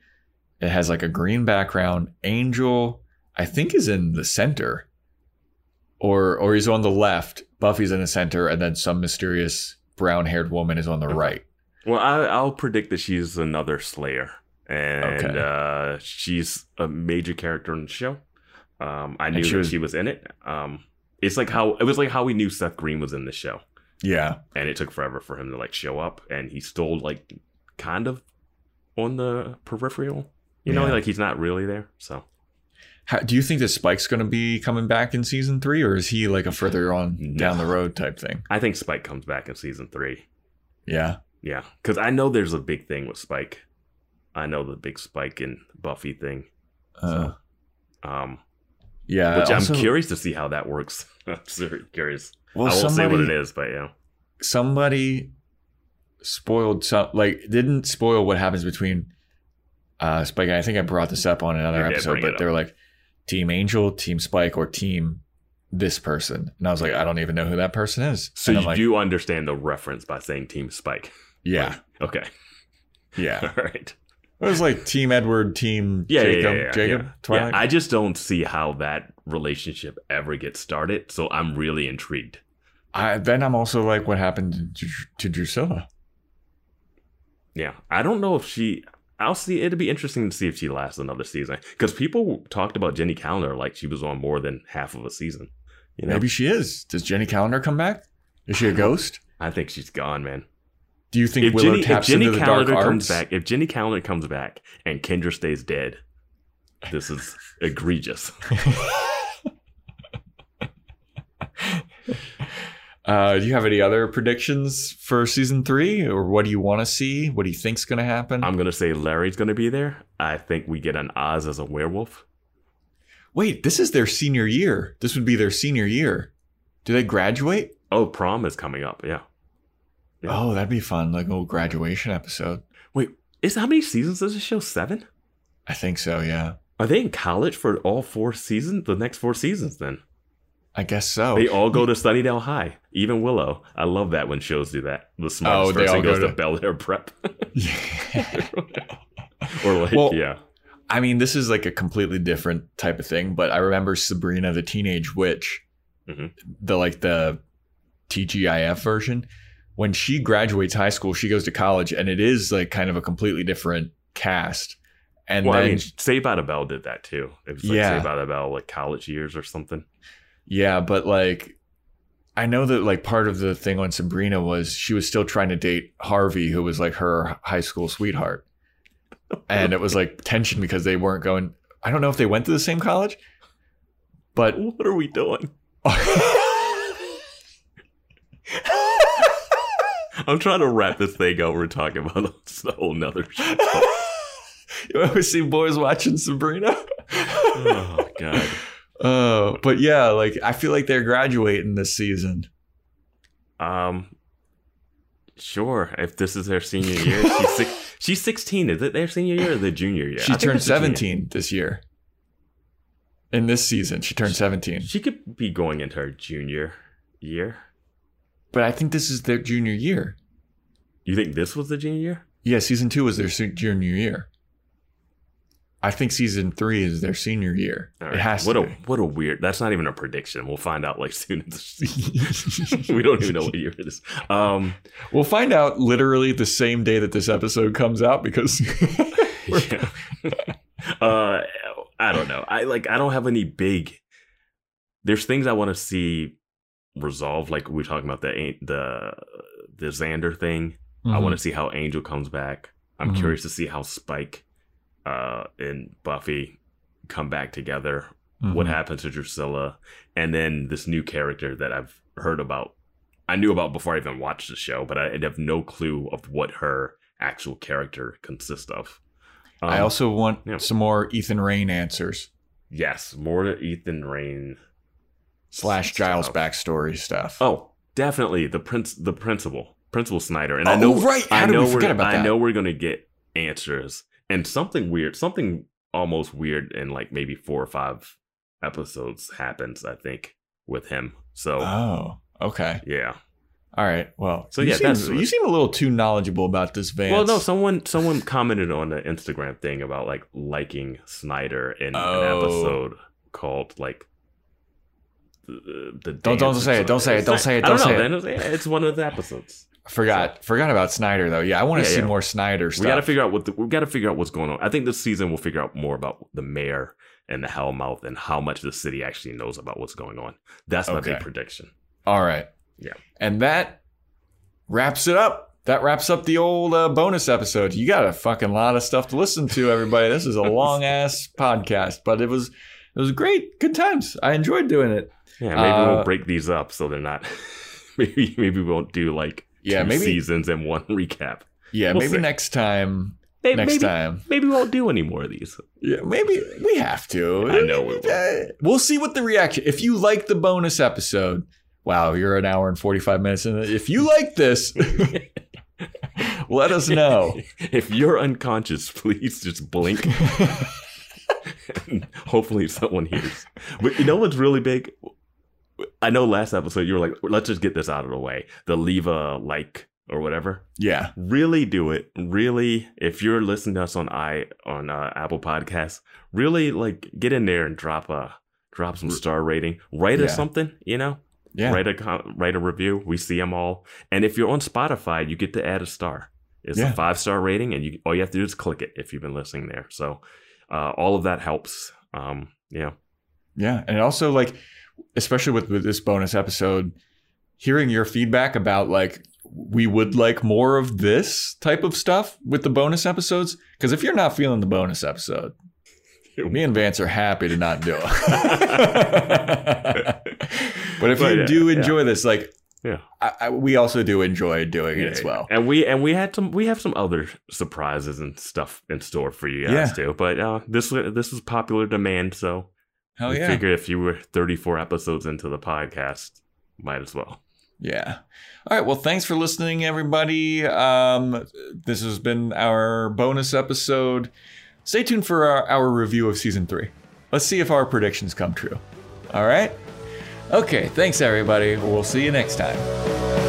it has like a green background. Angel, I think, is in the center, or or he's on the left. Buffy's in the center, and then some mysterious brown haired woman is on the right. Well, I, I'll predict that she's another Slayer, and Okay. uh, she's a major character in the show. Um, I knew she that was- she was in it. Um, it's like how it was like how we knew Seth Green was in the show, Yeah, and it took forever for him to like show up, and he's still like kind of on the peripheral. You know, Yeah. like he's not really there. So How, do you think that Spike's going to be coming back in season three, or is he like a further on No. down the road type thing? I think Spike comes back in season three. Yeah, Yeah, because I know there's a big thing with Spike. I know the big Spike and Buffy thing. uh, Um, yeah. which also- I'm curious to see how that works. I'm very curious. Well, I won't say what it is, but yeah. somebody spoiled some like didn't spoil what happens between uh Spike. I think I brought this up on another episode, but they were like Team Angel, Team Spike, or Team this person, and I was like, I don't even know who that person is. So you like, do understand the reference by saying Team Spike? yeah, Okay. yeah. All right. It was like Team Edward, Team Yeah, Jacob, yeah, yeah, yeah, Jacob, yeah. Twilight. I just don't see how that relationship ever gets started. So I'm really intrigued. I, then I'm also like, what happened to, to Drusilla? Yeah, I don't know if she. I'll see. It'd be interesting to see if she lasts another season because people talked about Jenny Calendar like she was on more than half of a season. You know, Maybe she is. Does Jenny Calendar come back? Is she a ghost? I think she's gone, man. Do you think If Willow Jenny, if taps Jenny into the Calendar dark comes arts? back, if Jenny Calendar comes back and Kendra stays dead, this is egregious. Uh, do you have any other predictions for season three, or what do you want to see? What do you think's going to happen? I'm gonna say Larry's gonna be there. I think we get an Oz as a werewolf. Wait, this is their senior year. This would be their senior year. Do they graduate? Oh, prom is coming up. Yeah. Yeah. Oh, that'd be fun, like a little graduation episode. Wait, is how many seasons does this show? Seven? I think so. Yeah, Are they in college for all four seasons? The next four seasons, then I guess so. they all go to Sunnydale High. Even Willow. I love that when shows do that. The Oh, smartest they person goes go to, to- Bel Air Prep, Yeah. or like Well, yeah, I mean, this is like a completely different type of thing, but I remember Sabrina the Teenage Witch, Mhm. the like the TGIF version. When she graduates high school, she goes to college, and it is like kind of a completely different cast. And well, then, I mean, Saved by the Bell did that too. It was like Yeah. Saved by the Bell, like college years or something. Yeah, but like I know that like part of the thing on Sabrina was she was still trying to date Harvey, who was like her high school sweetheart. And it was like tension because they weren't going. I don't know if they went to the same college, but What are we doing? I'm trying to wrap this thing up. We're talking about a whole nother show. you ever see boys watching Sabrina? Oh god. Oh, but yeah, like I feel like they're graduating this season. Um, sure. If this is their senior year, she's six, she's 16. Is it their senior year or the junior year? she I turned it's the 17 this year. In this season, she turned 17. She could be going into her junior year. But I think this is their junior year. You think this was the junior year? Yeah, season two was their junior year. I think season three is their senior year. All It has what to a be. what a weird. That's not even a prediction. We'll find out like soon. we don't even know what year it is. Um, We'll find out literally the same day that this episode comes out because yeah. uh, I don't know. I like. I don't have any big. There's things I want to see resolved. Like we are talking about the the the Xander thing. I want to see how Angel comes back. I'm Mhm. curious to see how Spike uh, and Buffy come back together. Mm-hmm. What happens to Drusilla, and then this new character that I've heard about. I knew about before I even watched the show, but I have no clue of what her actual character consists of. I Um, also want yeah. some more Ethan Rayne answers yes, more to Ethan Rayne slash Giles stuff. backstory stuff. Oh, definitely the prince, the principal, Principal Snyder, and Oh, I know right. How I know we forget we're, about I that? know we're gonna get answers and something weird, something almost weird in like maybe four or five episodes happens. I think with him. So Oh, okay. yeah. All right. Well, So you yeah, seem, that's you seem a little too knowledgeable about this Vance. Well, no, someone someone commented on the Instagram thing about like liking Snyder in Oh. an episode called like. The, uh, the Don't- don't say it, don't say it, don't say it, don't don't know. say it. It's one of the episodes. Forgot forgot about Snyder though. Yeah, I want to Yeah, see yeah. more Snyder stuff. We got to figure out what the, we got to figure out what's going on. I think this season we'll figure out more about the mayor and the Hellmouth and how much the city actually knows about what's going on. That's my Okay. big prediction. All right. Yeah. And that wraps it up. That wraps up the old uh, bonus episode. You got a fucking lot of stuff to listen to, everybody. This is a long ass podcast, but it was it was great. Good times. I enjoyed doing it. Yeah, maybe Uh, we'll break these up so they're not. maybe maybe we won't do like Yeah, two maybe seasons and one recap. yeah, we'll maybe see. next time. Maybe, Next maybe, time. maybe we won't do any more of these. Yeah, maybe we have to. I know we will. Uh, We'll see what the reaction. If you like the bonus episode, wow, you're an hour and 45 minutes in. If you like this, let us know. if you're unconscious, please just blink. Hopefully, someone hears. But you know what's really big? I know last episode you were like, let's just get this out of the way. The leave a like or whatever. Yeah. Really do it. Really, if you're listening to us on i on uh, Apple Podcasts, really like get in there and drop a drop some star rating. Write Yeah. us something. You know, Yeah. write a write a review. We see them all. And if you're on Spotify, you get to add a star. It's Yeah. a five star rating, and you all you have to do is click it if you've been listening there. So uh, all of that helps. Um, yeah, Yeah. And also, like, especially with, with this bonus episode, hearing your feedback about, like, we would like more of this type of stuff with the bonus episodes. Because if you're not feeling the bonus episode, me and Vance are happy to not do it. but if But you yeah, do yeah. enjoy this, like, Yeah. I, I, we also do enjoy doing it as well. And we and we had some we have some other surprises and stuff in store for you guys Yeah. too. But uh, this this is popular demand, so Hell we yeah. figure if you were 34 episodes into the podcast, might as well. Yeah. All right. Well, thanks for listening, everybody. Um, this has been our bonus episode. Stay tuned for our, our review of season three. Let's see if our predictions come true. All right. Okay. Thanks, everybody. We'll see you next time.